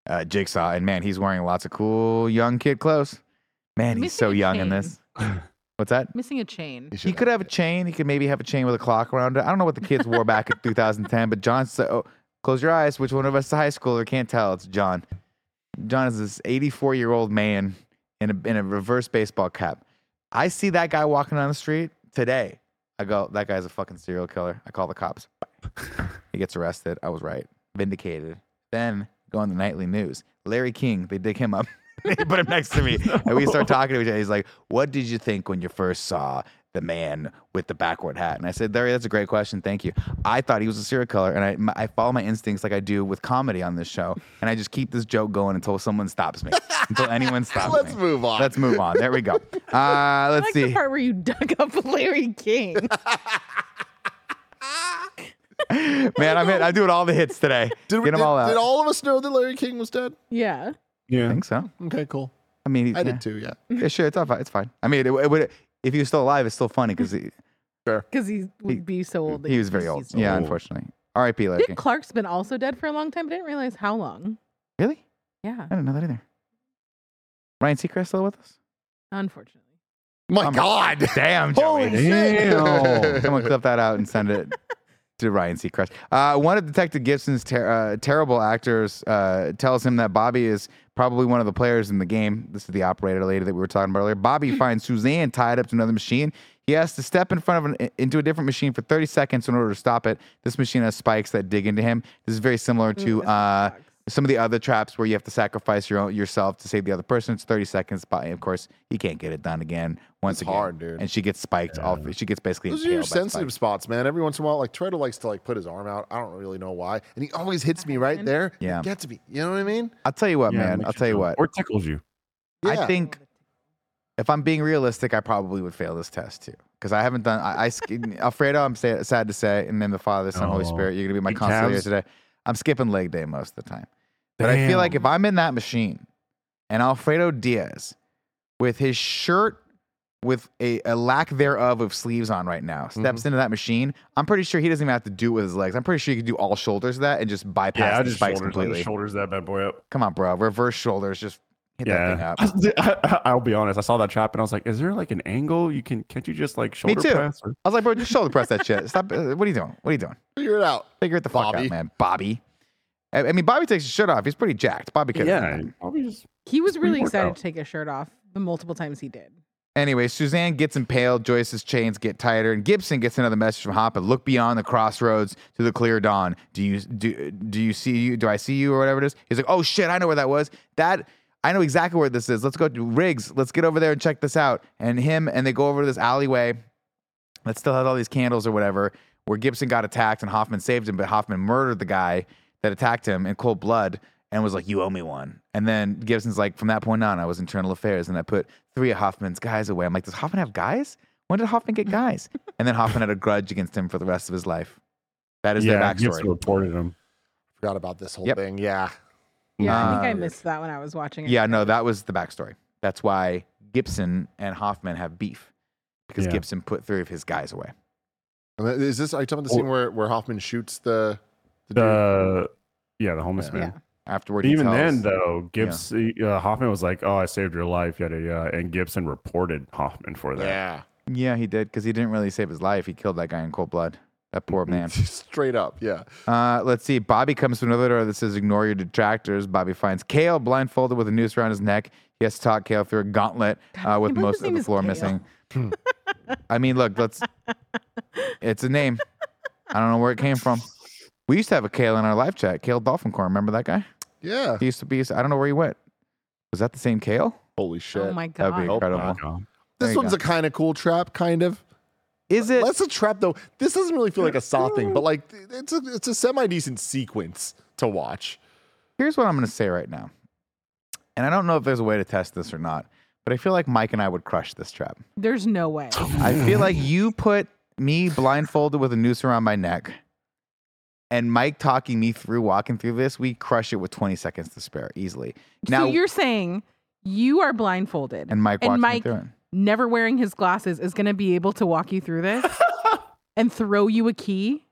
uh, Jigsaw. And man, he's wearing lots of cool young kid clothes. Man, he's Missing so a young in this. What's that? Missing a chain. He could have a chain. He could maybe have a chain with a clock around it. I don't know what the kids wore back in 2010, but John said, oh, close your eyes. Which one of us is a high schooler? Can't tell. It's John. John is this 84 year old man in a, in a reverse baseball cap. I see that guy walking down the street today. I go, that guy's a fucking serial killer. I call the cops. he gets arrested. I was right. Vindicated. Then go on the nightly news. Larry King, they dig him up. they put him next to me. And we start talking to each other. He's like, What did you think when you first saw the man with the backward hat? And I said, Larry, that's a great question. Thank you. I thought he was a serial killer, and I, my- I follow my instincts like I do with comedy on this show, and I just keep this joke going until someone stops me, until anyone stops me. Let's me. move on. Let's move on. There we go. Uh, let's like see. the part where you dug up Larry King. Man, I'm hit. I'm doing all the hits today. Did, we- Get them did, all out. did all of us know that Larry King was dead? yeah. Yeah. I Yeah. think so. Okay, cool. I mean, I yeah. did too. Yeah. Yeah, sure. It's all fine. It's fine. I mean, it, it would if he was still alive, it's still funny because he, Because he would be so old. that he was very old. used- Yeah, old. unfortunately. R.I.P. Larry Dick King. Clark's been also dead for a long time, but I didn't realize how long. Really? Yeah, I didn't know that either. Ryan Seacrest still with us? unfortunately. My Um, God. Damn, Joey. Holy shit. Damn. Someone clip that out and send it to Ryan Seacrest. Uh, one of Detective Gibson's ter- uh, terrible actors uh, tells him that Bobby is probably one of the players in the game. This is the operator lady that we were talking about earlier. Bobby finds Suzanne tied up to another machine. He has to step in front of an into a different machine for 30 seconds in order to stop it. This machine has spikes that dig into him. This is very similar to this uh. Some of the other traps where you have to sacrifice your own, yourself to save the other person. It's 30 seconds, but of course, he can't get it done again once It's again. hard, dude. And she gets spiked. Off, she gets basically Those are your sensitive spots, man. Every once in a while, like Treader likes to like put his arm out. I don't really know why, and he always hits me right there. Yeah. it gets me. You know what I mean? I'll tell you what, Yeah, man. I'll tell you feel- what. Or tickles you. Yeah. I think if I'm being realistic, I probably would fail this test too. Because I haven't done. I, I sk- Alfredo, I'm sa- sad to say, and then the Father, Son, Holy Oh. Spirit. You're gonna be my Big consigliere calves. today. I'm skipping leg day most of the time. But I feel like if I'm in that machine, and Alfredo Diaz, with his shirt with a, a lack thereof of sleeves on right now, steps Mm-hmm. into that machine, I'm pretty sure he doesn't even have to do it with his legs. I'm pretty sure he could do all shoulders of that and just bypass yeah, the just spikes shoulders, completely. shoulders that bad boy up. Come on, bro. Reverse shoulders. Just hit that thing Yeah, up. I'll be honest. I saw that trap and I was like, "Is there like an angle you can? Can't you just like shoulder too. press?" Or, I was like, bro, just shoulder press that shit. Stop. uh, What are you doing? What are you doing? Figure it out. Figure it the fuck out, man. Bobby. I, I mean, Bobby takes his shirt off. He's pretty jacked. Bobby could. yeah, probably just He was really excited out. to take his shirt off the multiple times he did. Anyway, Suzanne gets impaled. Joyce's chains get tighter, and Gibson gets another message from Hopper. Look beyond the crossroads to the clear dawn. Do you do do you see you? Do I see you or whatever it is? He's like, oh shit, I know where that was. That I know exactly where this is. Let's go to Riggs. Let's get over there and check this out. And him and they go over to this alleyway that still has all these candles or whatever, where Gibson got attacked and Hoffman saved him, but Hoffman murdered the guy that attacked him in cold blood and was like, You owe me one. And then Gibson's like, From that point on, I was internal affairs and I put three of Hoffman's guys away. I'm like, Does Hoffman have guys? When did Hoffman get guys? and then Hoffman had a grudge against him for the rest of his life. That is yeah, their Gibson backstory. reported him. Forgot about this whole Yep. thing. Yeah. Yeah, I think I Uh, missed that when I was watching it. Yeah, no, that was the backstory. That's why Gibson and Hoffman have beef because Yeah. Gibson put three of his guys away. And then- Is this? Are you talking about the scene where where Hoffman shoots the? the dude? The yeah, the homeless Yeah. man. Yeah. Afterward, he Even then, though, Gibson uh, Hoffman was like, "Oh, I saved your life," yada yada, and Gibson reported Hoffman for that. yeah. Yeah, he did because he didn't really save his life. He killed that guy in cold blood. That poor man. Straight up. Yeah. Uh, let's see. Bobby comes to another door that says "Ignore your detractors." Bobby finds Kale blindfolded with a noose around his neck. He has to talk Kale through a gauntlet uh, with most of the floor Kale. missing. I mean, look, let's. It's a name. I don't know where it came from. We used to have a Kale in our live chat. Kale Dolphin Corn. Remember that guy? Yeah. He used to be. I don't know where he went. Was that the same Kale? Holy shit. Oh my God. That'd be incredible. Oh, this one's go. a kind of cool trap, kind of. Is it? That's a trap though. This doesn't really feel like a Saw thing, but like it's a it's a semi decent sequence to watch. Here's what I'm going to say right now. And I don't know if there's a way to test this or not, but I feel like Mike and I would crush this trap. There's no way. I feel like you put me blindfolded with a noose around my neck and Mike talking me through walking through this, we crush it with 20 seconds to spare easily. Now, so you're saying you are blindfolded and Mike walks and me Mike through it. Never wearing his glasses is going to be able to walk you through this and throw you a key?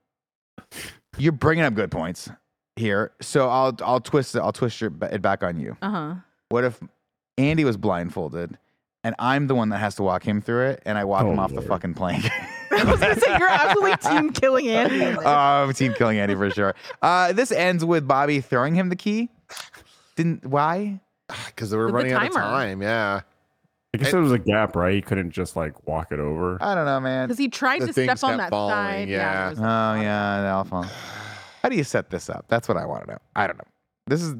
You're bringing up good points here. So I'll I'll twist it. I'll twist your, it back on you. Uh-huh. What if Andy was blindfolded and I'm the one that has to walk him through it and I walk Oh, him off the fucking plank? I was going to say you're absolutely team killing Andy. in this. Oh, team killing Andy for sure. Uh, this ends with Bobby throwing him the key. Didn't why? Because they were With the running out of time. Yeah. I guess there was a gap, right? He couldn't just like walk it over. I don't know, man. Because he tried The to step on that falling, side. yeah. it was- Oh yeah, the alpha. How do you set this up? That's what I want to know. I don't know. This is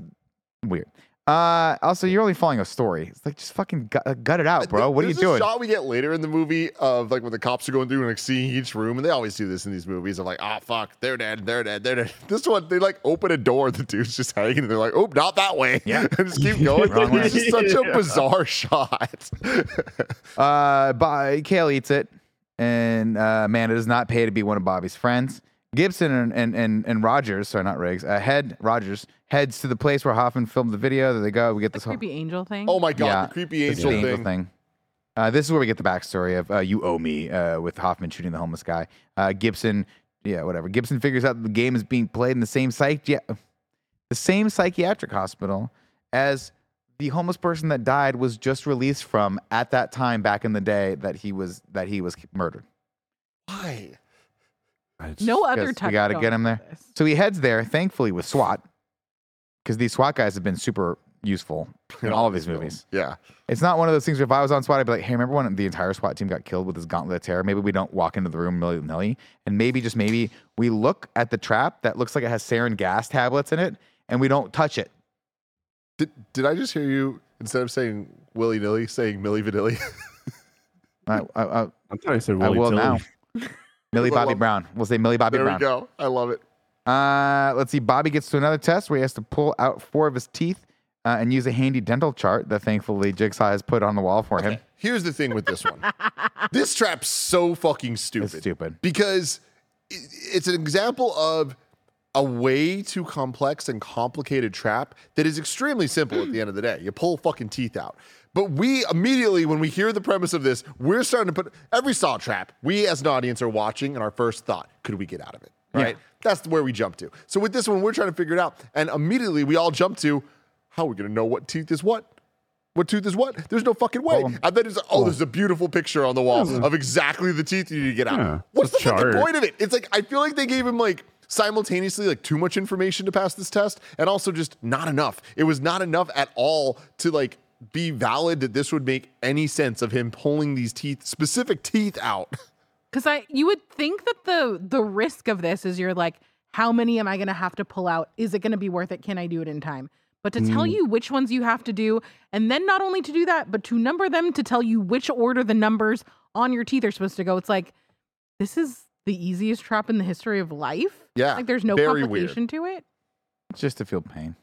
weird. Uh, also, you're only following a story. It's like just fucking gut, uh, gut it out, bro. What are you doing? Shot we get later in the movie of like when the cops are going through and like seeing each room, and they always do this in these movies of like, oh fuck, they're dead, they're dead, they're dead. This one, they like open a door, the dude's just hanging, and they're like, oh, not that way. Yeah. and just keep going. Wrong it's just such a bizarre shot. Uh, Bo- Kale eats it, and uh, Amanda does not pay to be one of Bobby's friends. Gibson and and and, and Rogers, sorry, not Riggs, uh, head Rogers heads to the place where Hoffman filmed the video. There they go. We get The this whole creepy angel thing. oh my god, Yeah, the creepy this is angel, the thing. Uh, this is where we get the backstory of uh, "You Owe Me" uh, with Hoffman shooting the homeless guy. Uh, Gibson, yeah, whatever. Gibson figures out that the game is being played in the same psych, yeah, the same psychiatric hospital as the homeless person that died was just released from at that time back in the day that he was that he was murdered. Why? no other Because touch. we got to get him there. So he heads there, thankfully with SWAT, because these SWAT guys have been super useful in all of these movies. Yeah. It's not one of those things where if I was on SWAT, I'd be like, hey, remember when the entire SWAT team got killed with this gauntlet of terror? Maybe we don't walk into the room willy nilly. And maybe, just maybe, we look at the trap that looks like it has sarin gas tablets in it and we don't touch it. Did, did I just hear you instead of saying willy nilly, saying Milli Vanilli? I, I, I, I thought I said I will Tilly. now. Millie Bobby Brown. We'll say Millie Bobby there Brown. There we go. I love it. Uh, let's see. Bobby gets to another test where he has to pull out four of his teeth uh, and use a handy dental chart that thankfully Jigsaw has put on the wall for him. Here's the thing with this one. this trap's so fucking stupid. It's stupid. because it's an example of a way too complex and complicated trap that is extremely simple at the end of the day. You pull fucking teeth out. But we immediately, when we hear the premise of this, we're starting to put every saw trap. We as an audience are watching, and our first thought, could we get out of it? Right? That's where we jump to. So with this one, we're trying to figure it out. And immediately we all jump to, how are we gonna know what tooth is what? What tooth is what? There's no fucking way. Well, and then it's oh, there's a beautiful picture on the wall of exactly the teeth you need to get out. Yeah, What's the fucking point of it? It's like I feel like they gave him like simultaneously like too much information to pass this test and also just not enough. It was not enough at all to like be valid that this would make any sense of him pulling these teeth, specific teeth out. Because I, you would think that the the risk of this is you're like, how many am I going to have to pull out? Is it going to be worth it? Can I do it in time? But to tell mm. you which ones you have to do, and then not only to do that, but to number them to tell you which order the numbers on your teeth are supposed to go. It's like this is the easiest trap in the history of life. Yeah, like there's no very complication to it. Just to feel pain.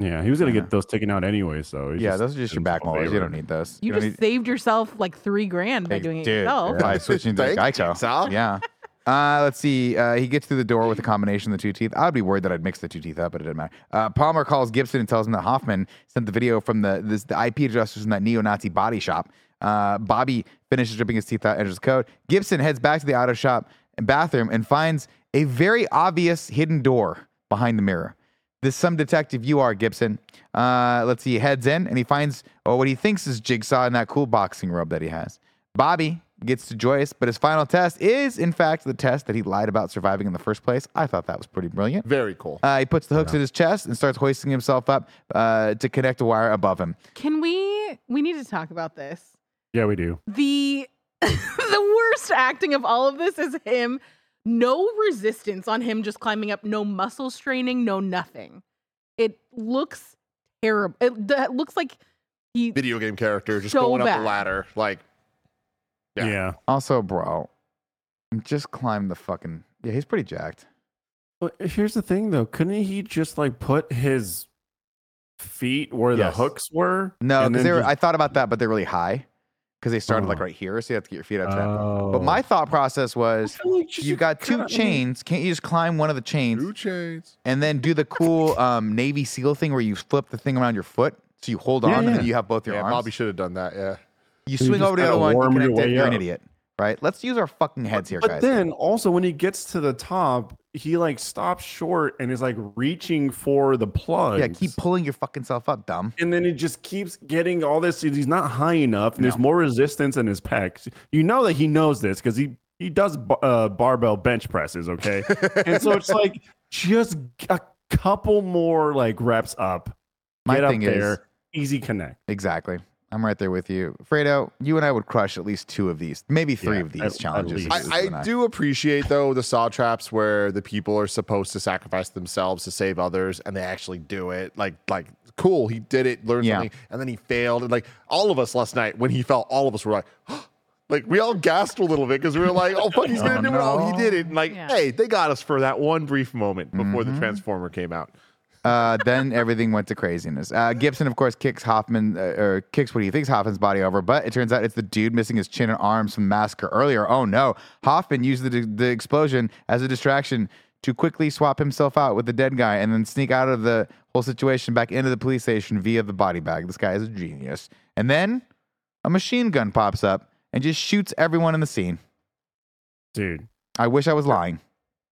Yeah, he was gonna Yeah. get those taken out anyway. So he Yeah, those are just your back himself molars. You don't need those. You don't just need- saved yourself like three grand by Hey, doing it dude, yourself. By switching to Thank Geico. Sal. Yeah. Uh, let's see. Uh, he gets through the door with a combination of the two teeth. I would be worried that I'd mix the two teeth up, but it didn't matter. Uh, Palmer calls Gibson and tells him that Hoffman sent the video from the this, the IP addresses from that neo-Nazi body shop. Uh, Bobby finishes ripping his teeth out, enters the code. Gibson heads back to the auto shop and bathroom and finds a very obvious hidden door behind the mirror. This some detective you are, Gibson. Uh, let's see. He heads in and he finds oh, what he thinks is Jigsaw in that cool boxing robe that he has. Bobby gets to Joyce, but his final test is, in fact, the test that he lied about surviving in the first place. I thought that was pretty brilliant. Very cool. Uh, he puts the hooks in his chest and starts hoisting himself up uh, to connect a wire above him. Can we? We need to talk about this. Yeah, we do. the the worst acting of all of this is him no resistance on him just climbing up no muscle straining no nothing it looks terrible it, d- it looks like he Video game character just So going up bad. the ladder. Like, Yeah. Yeah. Also, bro, just climb the fucking. Yeah, he's pretty jacked. But here's the thing, though. Couldn't he just like put his feet where Yes. the hooks were? No, because they were. just- I thought about that, but they're really high because they started like Oh. right here, so you have to get your feet up to that. Oh. But my thought process was, like you've got two kinda- chains. Can't you just climb one of the chains two chains. and then do the cool um, Navy SEAL thing where you flip the thing around your foot so you hold on Yeah, and then you have both your Yeah, arms? Bobby should have done that. Yeah. you you swing just over to the other one, You connect it, you're an idiot, right? Let's use our fucking heads here, But guys. then also when he gets to the top, he like stops short and is like reaching for the plug. yeah, keep pulling your fucking self up, dumb. and then he just keeps getting all this. He's not high enough, and there's more resistance in his pecs. You know that he knows this because he he does uh, barbell bench presses. Okay, and so it's like just a couple more like reps up. My get up thing is- there, easy connect. Exactly. I'm right there with you, Fredo. You and I would crush at least two of these, maybe three Yeah, of these at- at challenges. least. is I, I do appreciate though the saw traps where the people are supposed to sacrifice themselves to save others and they actually do it like like cool, he did it, learned Yeah. something, and then he failed. And like all of us last night, when he fell, all of us were like, like we all gasped a little bit because we were like, oh fuck, he's gonna Oh, do it. Oh, he did it. And like, Yeah. hey, they got us for that one brief moment before Mm-hmm. the Transformer came out. Uh, then everything went to craziness. Uh, Gibson, of course, kicks Hoffman uh, or kicks what he thinks Hoffman's body over, but it turns out it's the dude missing his chin and arms from the massacre earlier. Oh no! Hoffman used the the explosion as a distraction to quickly swap himself out with the dead guy and then sneak out of the whole situation back into the police station via the body bag. This guy is a genius. And then a machine gun pops up and just shoots everyone in the scene. Dude. I wish I was lying.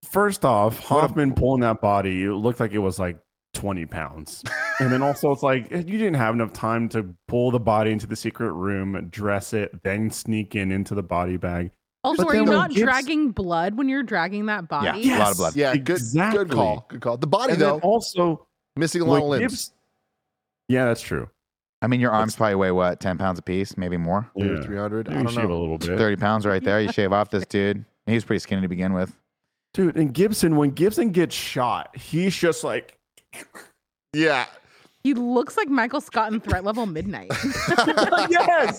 First off, Hoffman pulling that body, it looked like it was like 20 pounds. and then also, it's like eh, you didn't have enough time to pull the body into the secret room, dress it, then sneak in into the body bag. Also, But are you not Gibbs- dragging blood when you're dragging that body? Yeah, a lot of blood. Yeah, good, Exactly. good call. Good call. The body And though, then also, missing a lot of limbs. Gibbs- yeah, that's true. I mean, your arms probably weigh what, 10 pounds a piece, maybe more? Two or Yeah. 300. I don't shave a know. little bit. 30 pounds right there. You shave off this dude. He was pretty skinny to begin with. Dude, and Gibson, when Gibson gets shot, he's just like, Yeah. He looks like Michael Scott in Threat Level Midnight. yes.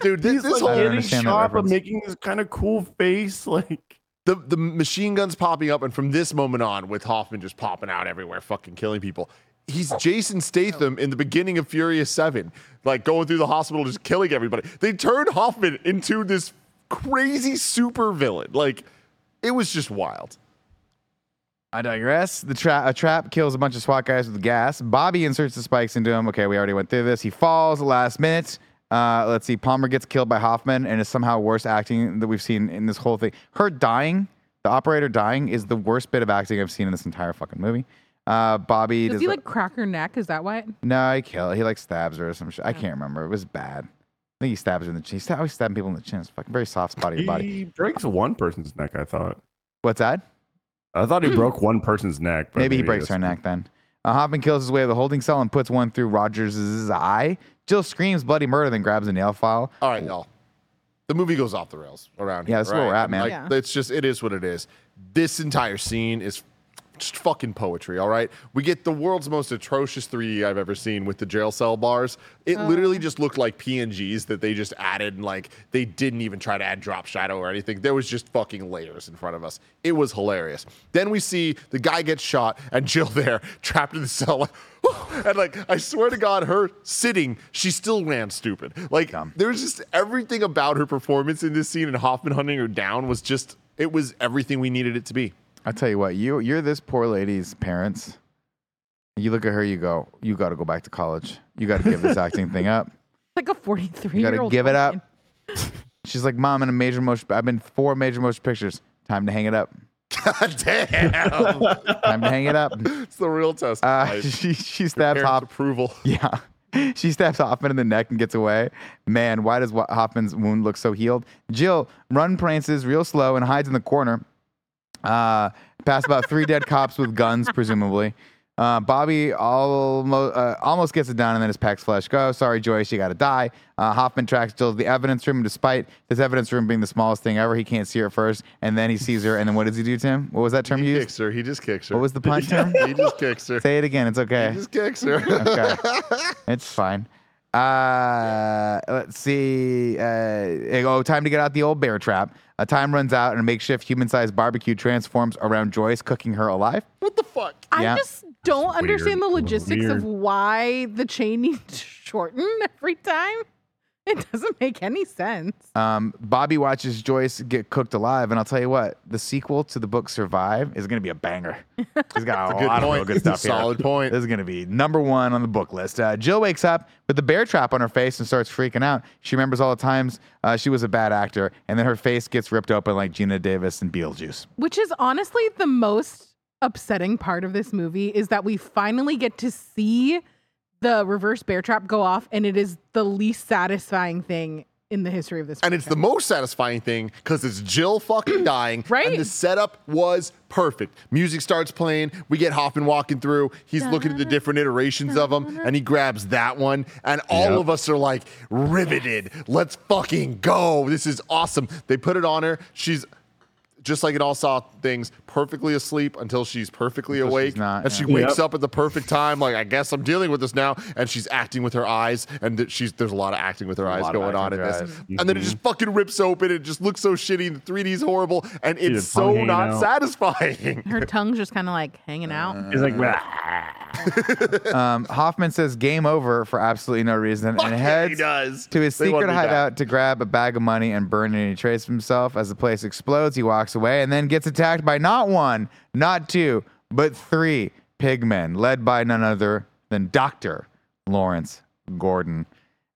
Dude, this, He's this like whole I don't getting understand that but making this kind of cool face. Like, the the machine guns popping up, and from this moment on, with Hoffman just popping out everywhere, fucking killing people. He's Jason Statham in the beginning of Furious Seven, like going through the hospital, just killing everybody. They turned Hoffman into this crazy super villain. Like, it was just wild. I digress. The tra- a trap kills a bunch of SWAT guys with gas. Bobby inserts the spikes into him. Okay, we already went through this. He falls the last minute. Uh, let's see. Palmer gets killed by Hoffman, and is somehow worst acting that we've seen in this whole thing. Her dying, the operator dying, is the worst bit of acting I've seen in this entire fucking movie. Uh, Bobby Does does he the- like crack her neck? Is that why? no, he kill. He like stabs her or some shit. I can't remember. It was bad. I think he stabs her in the chin. He's always stabbing people in the chin. It's fucking very soft spot of your body. he breaks one person's neck, I thought. What's that? I thought he broke one person's neck. but Maybe he breaks her that's- neck then. Uh, Hoffman kills his way to the holding cell and puts one through Rogers' eye. Jill screams bloody murder, then grabs a nail file. All right, y'all. The movie goes off the rails around here. Yeah, here. that's where right? we're at, man. Like, Yeah. It's just, it is what it is. This entire scene is just fucking poetry, all right? We get the world's most atrocious 3D I've ever seen with the jail cell bars. It oh. literally just looked like PNGs that they just added, and like they didn't even try to add drop shadow or anything. There was just fucking layers in front of us. It was hilarious. Then we see the guy gets shot, and Jill there, trapped in the cell, like, and like, I swear to God, her sitting, she still ran stupid. Like, Dumb. there's just everything about her performance in this scene and Hoffman hunting her down was just, it was everything we needed it to be. I tell you what, you you're this poor lady's parents. You look at her, you go, you got to go back to college. You got to give this acting thing up. Like a 43 You got year to old. give it up. She's like, Mom, in a major motion, I've been four major motion pictures. Time to hang it up. God damn. Time to hang it up. it's the real test. Uh, guys. she she stabs parents' Hoff. approval. Yeah. She stabs Hoffman in the neck and gets away. Man, why does Wa- Hoffman's wound look so healed? Jill run prances real slow and hides in the corner. Uh, past about three dead cops with guns, presumably. Uh, Bobby almost uh, almost gets it done, and then his pecs flesh go. Sorry, Joyce, you got to die. Uh, Hoffman tracks Jill to the evidence room. Despite this evidence room being the smallest thing ever, he can't see her at first, and then he sees her. And then what does he do, Tim? What was that term He used? kicks her. He just kicks her. What was the pun term? He just kicks her. Say it again. It's okay. He just kicks her. Okay. it's fine. Uh, let's see. Uh, oh, time to get out the old bear trap. A time runs out, and a makeshift human-sized barbecue transforms around Joyce, cooking her alive. what the fuck? I Yeah. just don't Weird. understand the logistics of why the chain needs to shorten every time. It doesn't make any sense. Um, Bobby watches Joyce get cooked alive, and I'll tell you what: the sequel to the book "Survive" is going to be a banger. It's got a, Good lot of real good stuff here. Solid point. This is going to be number one on the book list. Uh, Jill wakes up with the bear trap on her face and starts freaking out. She remembers all the times uh, she was a bad actor, and then her face gets ripped open like Geena Davis and Beetlejuice. Which is honestly the most upsetting part of this movie is that we finally get to see the reverse bear trap go off, and it is the least satisfying thing in the history of this. And it's the most satisfying thing because it's Jill fucking dying. Right. And the setup was perfect. Music starts playing. We get Hoffman walking through. He's looking at the different iterations of him and he grabs that one. And all Yep. of us are like riveted. Let's fucking go. This is awesome. They put it on her. She's just like in all Saw things, perfectly asleep until she's perfectly Until she's awake, not, and she wakes Yep. up at the perfect time. Like I guess I'm dealing with this now, and she's acting with her eyes, and th- she's there's a lot of acting with her A eyes going on in this. with her And then it just fucking rips open. It just looks so shitty. The 3D is horrible, and See it's so not out. satisfying. Her tongue's just kind of like hanging out. He's like, Um, Hoffman says game over for absolutely no reason Fuck and yeah, he heads does. to his They secret me back. hideout to grab a bag of money and burn any trace of himself. As the place explodes, he walks away and then gets attacked by not one, not two, but three pigmen, led by none other than Dr. Lawrence Gordon.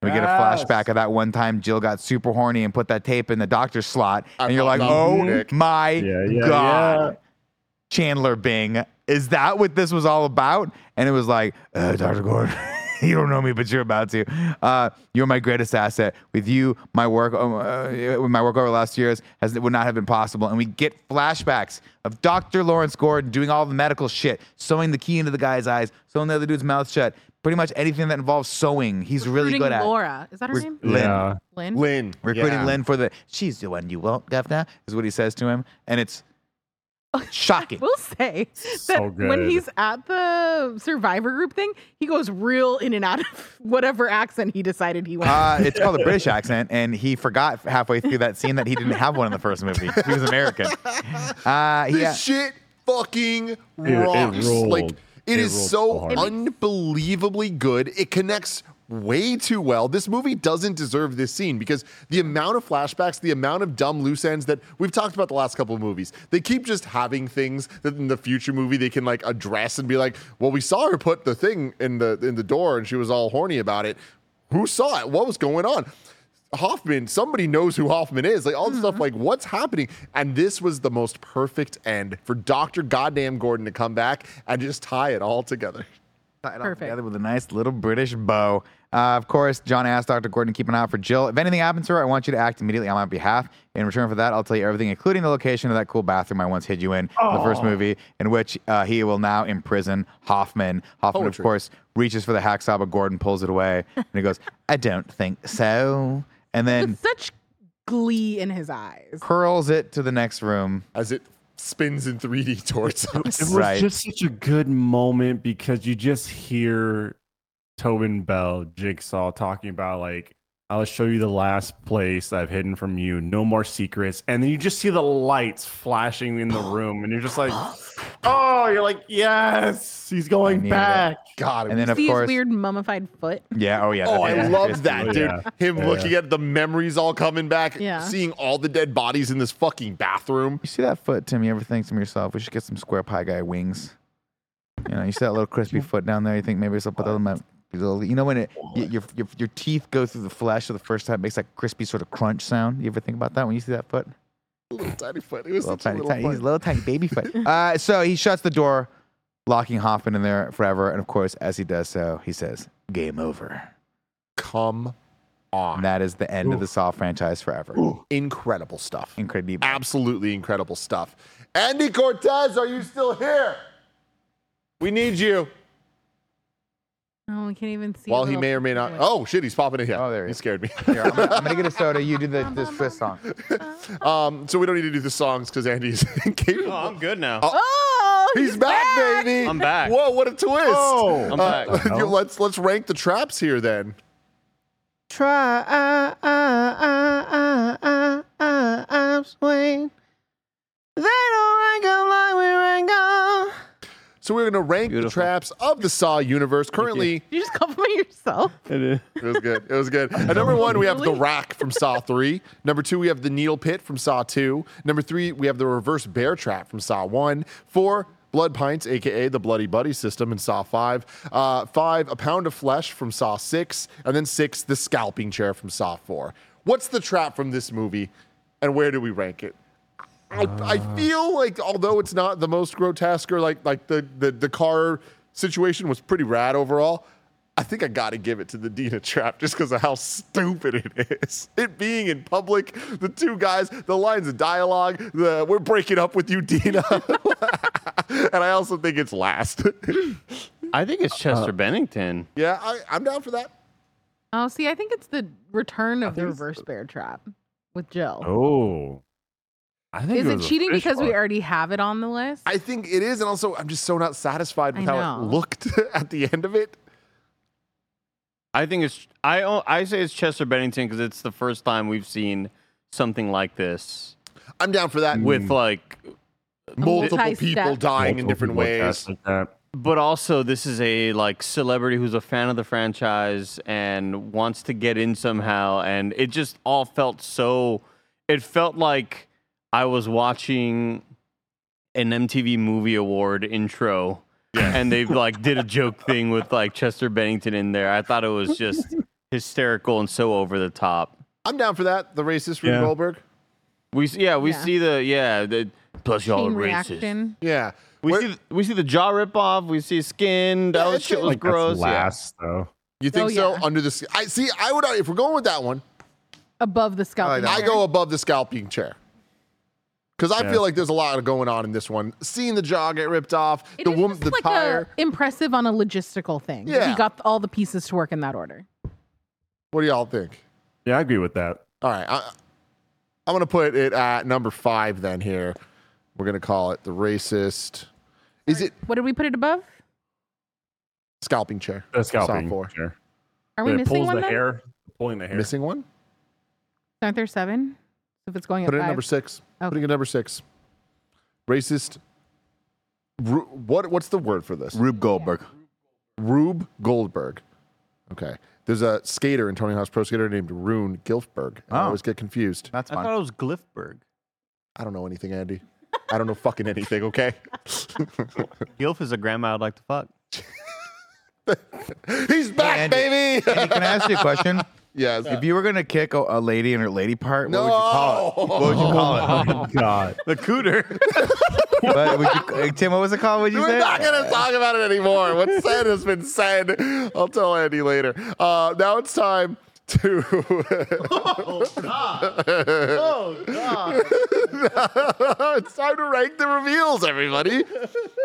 We get a flashback of that one time Jill got super horny and put that tape in the doctor's slot. I and you're like, oh Nick. my Yeah, yeah, God. yeah. Chandler Bing. Is that what this was all about? And it was like, uh, Dr. Gordon, you don't know me, but you're about to. Uh, you're my greatest asset. With you, my work, um, uh, with my work over the last years has would not have been possible. And we get flashbacks of Dr. Lawrence Gordon doing all the medical shit, sewing the key into the guy's eyes, sewing the other dude's mouth shut. Pretty much anything that involves sewing, he's really Recruiting good at. Laura. Is that her Re- name? Lynn. Yeah. Lynn? Lynn Recruiting yeah. Lynn for the she's the one you want, governor, is what he says to him. And it's shocking. We'll say So that when he's at the survivor group thing, he goes real in and out of whatever accent he decided he wanted. Uh, it's called a British accent, and he forgot halfway through that scene that he didn't have one in the first movie. He was American. Uh, This yeah, shit fucking it rocks. like it It is so so unbelievably good. It connects way too well. This movie doesn't deserve this scene because the amount of flashbacks, the amount of dumb loose ends that we've talked about the last couple of movies, they keep just having things that in the future movie they can like address and be like, "Well, we saw her put the thing in the in the door and she was all horny about it. Who saw it? What was going on?" Hoffman, somebody knows who Hoffman is. Like all the stuff, mm-hmm. like what's happening? And this was the most perfect end for Dr. Goddamn Gordon to come back and just tie it all together. tie it all Perfect. together with a nice little British bow. Uh, of course, John asked Dr. Gordon to keep an eye out for Jill. If anything happens to her, I want you to act immediately on my behalf. In return for that, I'll tell you everything, including the location of that cool bathroom I once hid you in in the first movie, in which uh, he will now imprison Hoffman. Hoffman, of Poetry. course, reaches for the hacksaw, but Gordon pulls it away, and he goes, "I don't think so." And then With such glee in his eyes. curls it to the next room. As it spins in 3D towards us. It was Right. just such a good moment because you just hear Tobin Bell, Jigsaw talking about like, I'll show you the last place I've hidden from you. No more secrets. And then you just see the lights flashing in the room, and you're just like, oh, you're like, yes, he's going needed it. Uh, back. God, And then, of See his course, weird mummified foot. yeah, oh yeah, Oh, I love that, dude. yeah. Him Yeah. looking at the memories all coming back, Yeah. seeing all the dead bodies in this fucking bathroom. You see that foot, Tim? You ever think to yourself, we should get some square pie guy wings? You know, you see that little crispy foot down there. You think maybe it's up with them. Little, you know when it your, your your teeth go through the flesh for the first time, it makes that crispy sort of crunch sound. You ever think about that when you see that foot? Little tiny foot. It was Little such a little tiny, he's a little tiny baby foot. Uh, so he shuts the door, locking Hoffman in there forever. And of course, as he does so, he says, "Game over." Come on. And that is the end of the Saw franchise forever. Incredible stuff. Incredible. Absolutely incredible stuff. Andy Cortez, are you still here? We need you. Oh, we can't even see. While he may or may not. Oh shit, he's popping in here. Oh, there he he is. scared me. Here, I'm, gonna, I'm gonna get a soda. You do the this Swiss song. um, so we don't need to do the songs because Andy's capable. Oh, I'm good now. Oh, He's, back, baby. I'm back. Whoa, what a twist! Oh. I'm Uh, back. you- let's let's rank the traps here then. Try, uh, uh, uh, uh, uh, uh, swing. They don't rank 'em like we rank 'em. So we're gonna rank the traps of the Saw universe. Currently, Did you just compliment yourself? It is. it was good. It was good. At number one, we have the Really? rack from Saw three. Number two, we have the needle pit from Saw two. Number three, we have the reverse bear trap from Saw one. Four. Blood pints, aka the Bloody Buddy system in Saw 5. Uh, five, a pound of flesh from Saw 6. And then six, the scalping chair from Saw 4. What's the trap from this movie, and where do we rank it? I, I ah. feel like although it's not the most grotesque or like like the, the the car situation was pretty rad overall, I think I got to give it to the Dina trap just because of how stupid it is. It being in public, the two guys, the lines of dialogue, the we're breaking up with you, Dina, and I also think it's last. I think it's Chester Bennington. yeah, I, I'm down for that. Oh, see, I think it's the return of the reverse bear trap with Jill. Oh. I think Is it, it cheating fish because we already have it on the list? I think it is, and also I'm just so not satisfied with how it looked at the end of it. I think it's I I say it's Chester Bennington because it's the first time we've seen something like this I'm down for that. with like, multiple multi-step. people dying in different ways. like but also this is a like celebrity who's a fan of the franchise and wants to get in somehow, and it just all felt so. It felt like I was watching an MTV Movie Award intro. And they like did a joke thing with like Chester Bennington in there. I thought it was just hysterical and so over the top. I'm down for that. The racist Rube Yeah. Goldberg. We yeah we Yeah. see the yeah the plus y'all are racist. reaction. Yeah. We Where- see we see the jaw rip off. We see skin. That Yeah, was shit was Like that's gross. yeah. last though. you think Oh, so? yeah. Under the I see. I would if we're going with that one. Above the scalp. like that. I go above the scalping chair. Because I Yeah. feel like there's a lot going on in this one. Seeing the jaw get ripped off, It the woman, the like tire. A impressive on a logistical thing. that Yeah. He got all the pieces to work in that order. What do y'all think? Yeah, I agree with that. All right, I, I'm gonna put it at number five. Then here, we're gonna call it the racist. Is it What did we put it above? scalping chair? The scalping. chair. Are we When missing pulls one the then? hair, pulling the hair. Missing one? Aren't there seven? If it's going Put it at at five. number six. Okay. Putting it at number six. Racist. Ru- what? What's the word for this? Rube Goldberg. Rube Goldberg. Okay. There's a skater in Tony Hawk's Pro Skater named Rune Gilfberg. I Oh. always get confused. That's I fine. thought it was Glyphberg. I don't know anything, Andy. I don't know fucking anything, okay? Gilf is a grandma I'd like to fuck. He's back, Andy. baby! Andy, can I ask you a question? yes. If you were gonna kick a, a lady in her lady part, No. what would you call it? What would you call it? Oh my God. The cooter. What would you, uh, Tim, what was it called? What you We're say? not going to talk about it anymore. What's said has been said. I'll tell Andy later. Uh, now it's time to. oh God. Oh God! it's time to rank the reveals, everybody.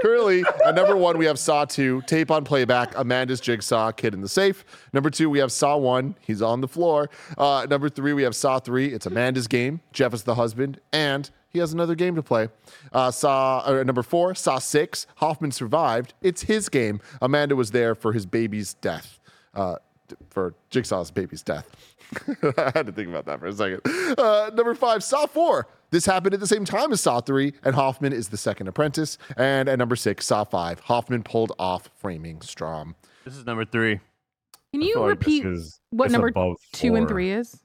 Currently, at number one, we have Saw 2, tape on playback, Amanda's Jigsaw, Kid in the Safe. Number two, we have Saw 1, he's on the floor. Uh, number three, we have Saw 3, it's Amanda's game, Jeff is the husband, and he has another game to play. Uh, Saw uh, number four, Saw 6, Hoffman survived, it's his game. Amanda was there for his baby's death. Uh, for Jigsaw's baby's death. I had to think about that for a second. Uh, number five, Saw 4. This happened at the same time as Saw 3, and Hoffman is the second apprentice. And at number six, Saw 5, Hoffman pulled off framing Strahm. This is number three. Can you feel like repeat is- what number above two and three is?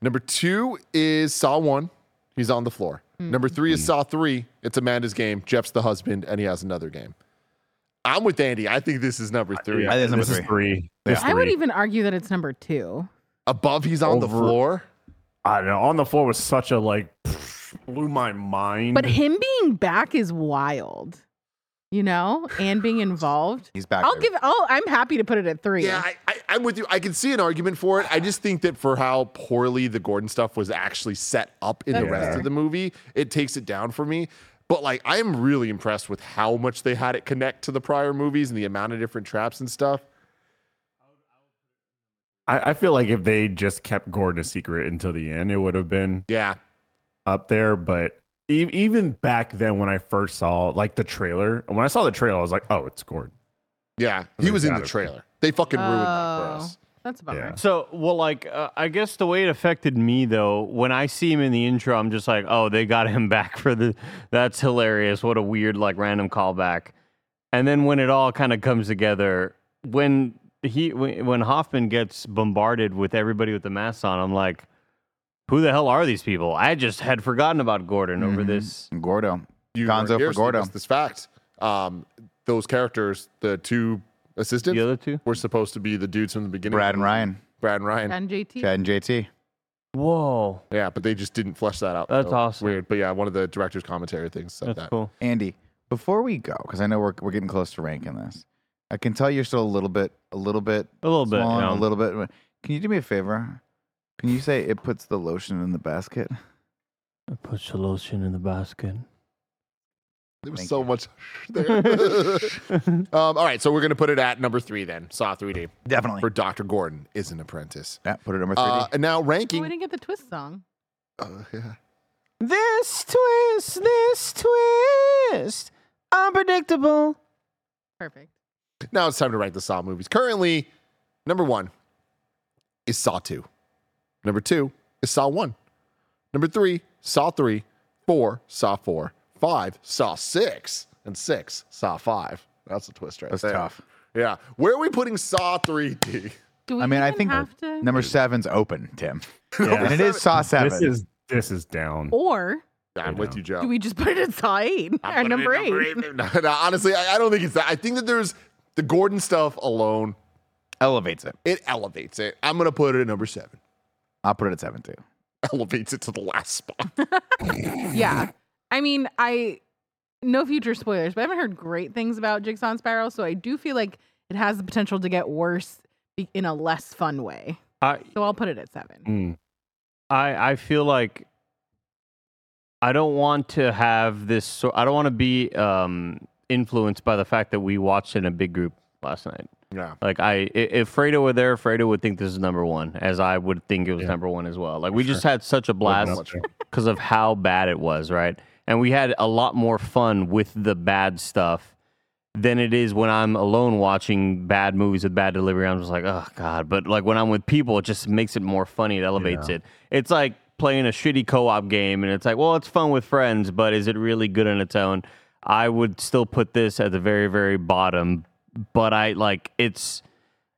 Number two is Saw 1. He's on the floor. Number three is Saw 3. It's Amanda's game. Jeff's the husband, and he has another game. I'm with Andy. I think this is number three. I think it's number this is three. three. This I would even argue that it's number two. Above, he's on the floor. I don't know. On the floor was such a like blew my mind. But him being back is wild, you know, and being involved. He's back. I'll there. give. I'll, I'm happy to put it at three. Yeah, I, I, I'm with you. I can see an argument for it. I just think that for how poorly the Gordon stuff was actually set up in the rest fair. of the movie, it takes it down for me. But like, I am really impressed with how much they had it connect to the prior movies and the amount of different traps and stuff. I, I feel like if they just kept Gordon a secret until the end, it would have been Yeah, up there. But e- even back then, when I first saw like the trailer, when I saw the trailer, I was like, "Oh, it's Gordon." yeah, he They was in the gotta- trailer. They fucking ruined that for Oh, us. That's a bummer. Yeah. So, well, like, uh, I guess the way it affected me, though, when I see him in the intro, I'm just like, oh, they got him back for the. That's hilarious. What a weird, like, random callback. And then when it all kind of comes together, when he when when Hoffman gets bombarded with everybody with the masks on, I'm like, who the hell are these people? I just had forgotten about Gordon over Mhm. this. Gordo. You Gonzo weren't for so Gordo. This fact. Um, those characters, the two assistants, The other two. were supposed to be the dudes from the beginning. Brad and. Ryan. Brad and Ryan. And JT. Chad and JT. Whoa, Yeah, but they just didn't flesh that out. That's so awesome. Weird, but yeah, one of the director's commentary things said that's that. cool. Andy, before we go, because I know we're, we're getting close to ranking this, I can tell you're still a little bit, a little bit, A little bit. swollen, yeah. a little bit. Can you do me a favor? Can you say it puts the lotion in the basket? It puts the lotion in the basket. There was Thank so you. much there. um, all right, so we're gonna put it at number three then. Saw 3D Definitely. for Doctor Gordon is an apprentice. yeah, put it number three. Uh, and now Oh, we ranking. didn't get the twist song. Uh, yeah. This twist, this twist, unpredictable. Perfect. Now it's time to rank the Saw movies. Currently, number one is Saw 2. Number two is Saw 1. Number three, Saw 3. Four, Saw 4. Five, Saw 6. And six, Saw 5. That's a twist right That's there. tough. Yeah. Where are we putting Saw 3D? Do we I mean, I think have to? number seven's open, Tim. Yeah. And it is Saw 7. This is this is down. Or I'm with you, Joe. do we just put it at Saw 8 I'm or putting number it 8? No, no, honestly, I, I don't think it's that. I think that there's the Gordon stuff alone, Elevates it. it elevates it. I'm going to put it at number seven. I'll put it at 7 too. Elevates it to the last spot. yeah. I mean, I no future spoilers, but I haven't heard great things about Jigsaw and Spiral, so I do feel like it has the potential to get worse in a less fun way. I So I'll put it at 7. Mm. I I feel like I don't want to have this. So I don't want to be um, influenced by the fact that we watched in a big group last night. yeah. Like I, i- if Fredo were there, Fredo would think this is number one, as I would think it was Yeah. number one as well. Like we just had such a blast because of how bad it was, right? And we had a lot more fun with the bad stuff than it is when I'm alone watching bad movies with bad delivery. I'm just like, oh god. But like when I'm with people, it just makes it more funny. It elevates Yeah. it. It's like playing a shitty co-op game, and it's like, well, it's fun with friends, but is it really good on its own? I would still put this at the very, very bottom, but I like it's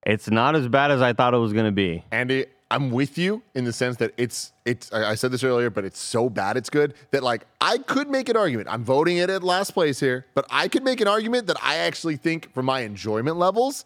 it's not as bad as I thought it was gonna be. Andy, I'm with you in the sense that it's it's. I I said this earlier, but it's so bad it's good that like I could make an argument. I'm voting it at last place here, but I could make an argument that I actually think for my enjoyment levels,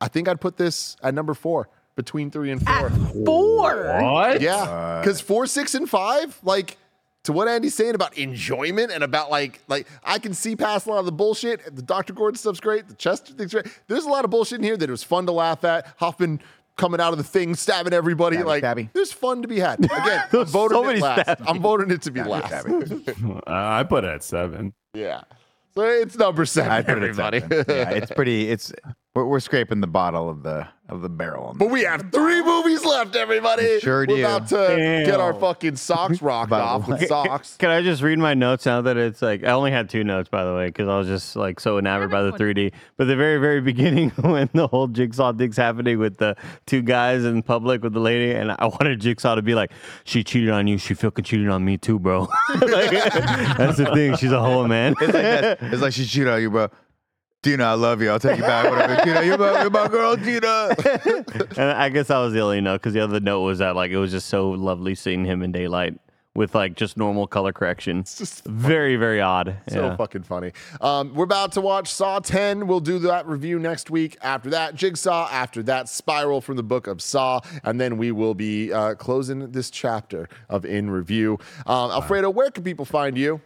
I think I'd put this at number four between three and four. At 4. What? Yeah, because four, six, and five, like to what Andy's saying about enjoyment and about like, like I can see past a lot of the bullshit. The Dr. Gordon stuff's great. The Chester thing's great. There's a lot of bullshit in here that it was fun to laugh at. Hoffman coming out of the thing, stabbing everybody. Stabby, like, stabby. there's fun to be had. Again, I'm voting so it last. stabby. I'm voting it to be last. Uh, I put it at seven. yeah. So it's number seven, I put it everybody. at 7. yeah, it's pretty, it's, we're, we're scraping the bottle of the, of the barrel. on But we have three movies left, everybody. Sure We're do. about to get our fucking socks rocked By the off with socks. Can I just read my notes now that it's like I only had two notes by the way because I was just like so enamored by the 3D. But the very very beginning when the whole jigsaw thing's happening with the two guys in public with the lady, and I wanted Jigsaw to be like, "She cheated on you. She fucking cheated on me too, bro." Like, that's the thing. She's a hoe, man. It's like, that. it's like she cheated on you, bro. Tina, I love you. I'll take you back. Whatever. Tina, you're my, you're my girl, Tina. and I guess I was the only note because the other note was that like it was just so lovely seeing him in daylight with like just normal color correction. It's just very very odd. So yeah. fucking funny. Um, we're about to watch Saw 10. We'll do that review next week. After that, Jigsaw. After that, Spiral from the book of Saw. And then we will be uh, closing this chapter of In Review. Um, Alfredo, where can people find you?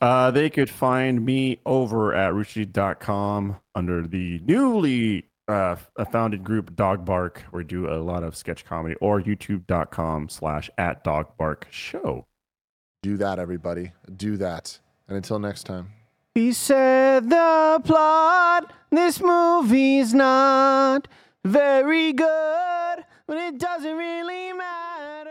Uh, they could find me over at ruchi.com under the newly uh, founded group Dog Bark, where we do a lot of sketch comedy, or youtube.com slash at Dog Bark Show. Do that, everybody. Do that. And until next time. He said the plot, this movie's not very good, but it doesn't really matter.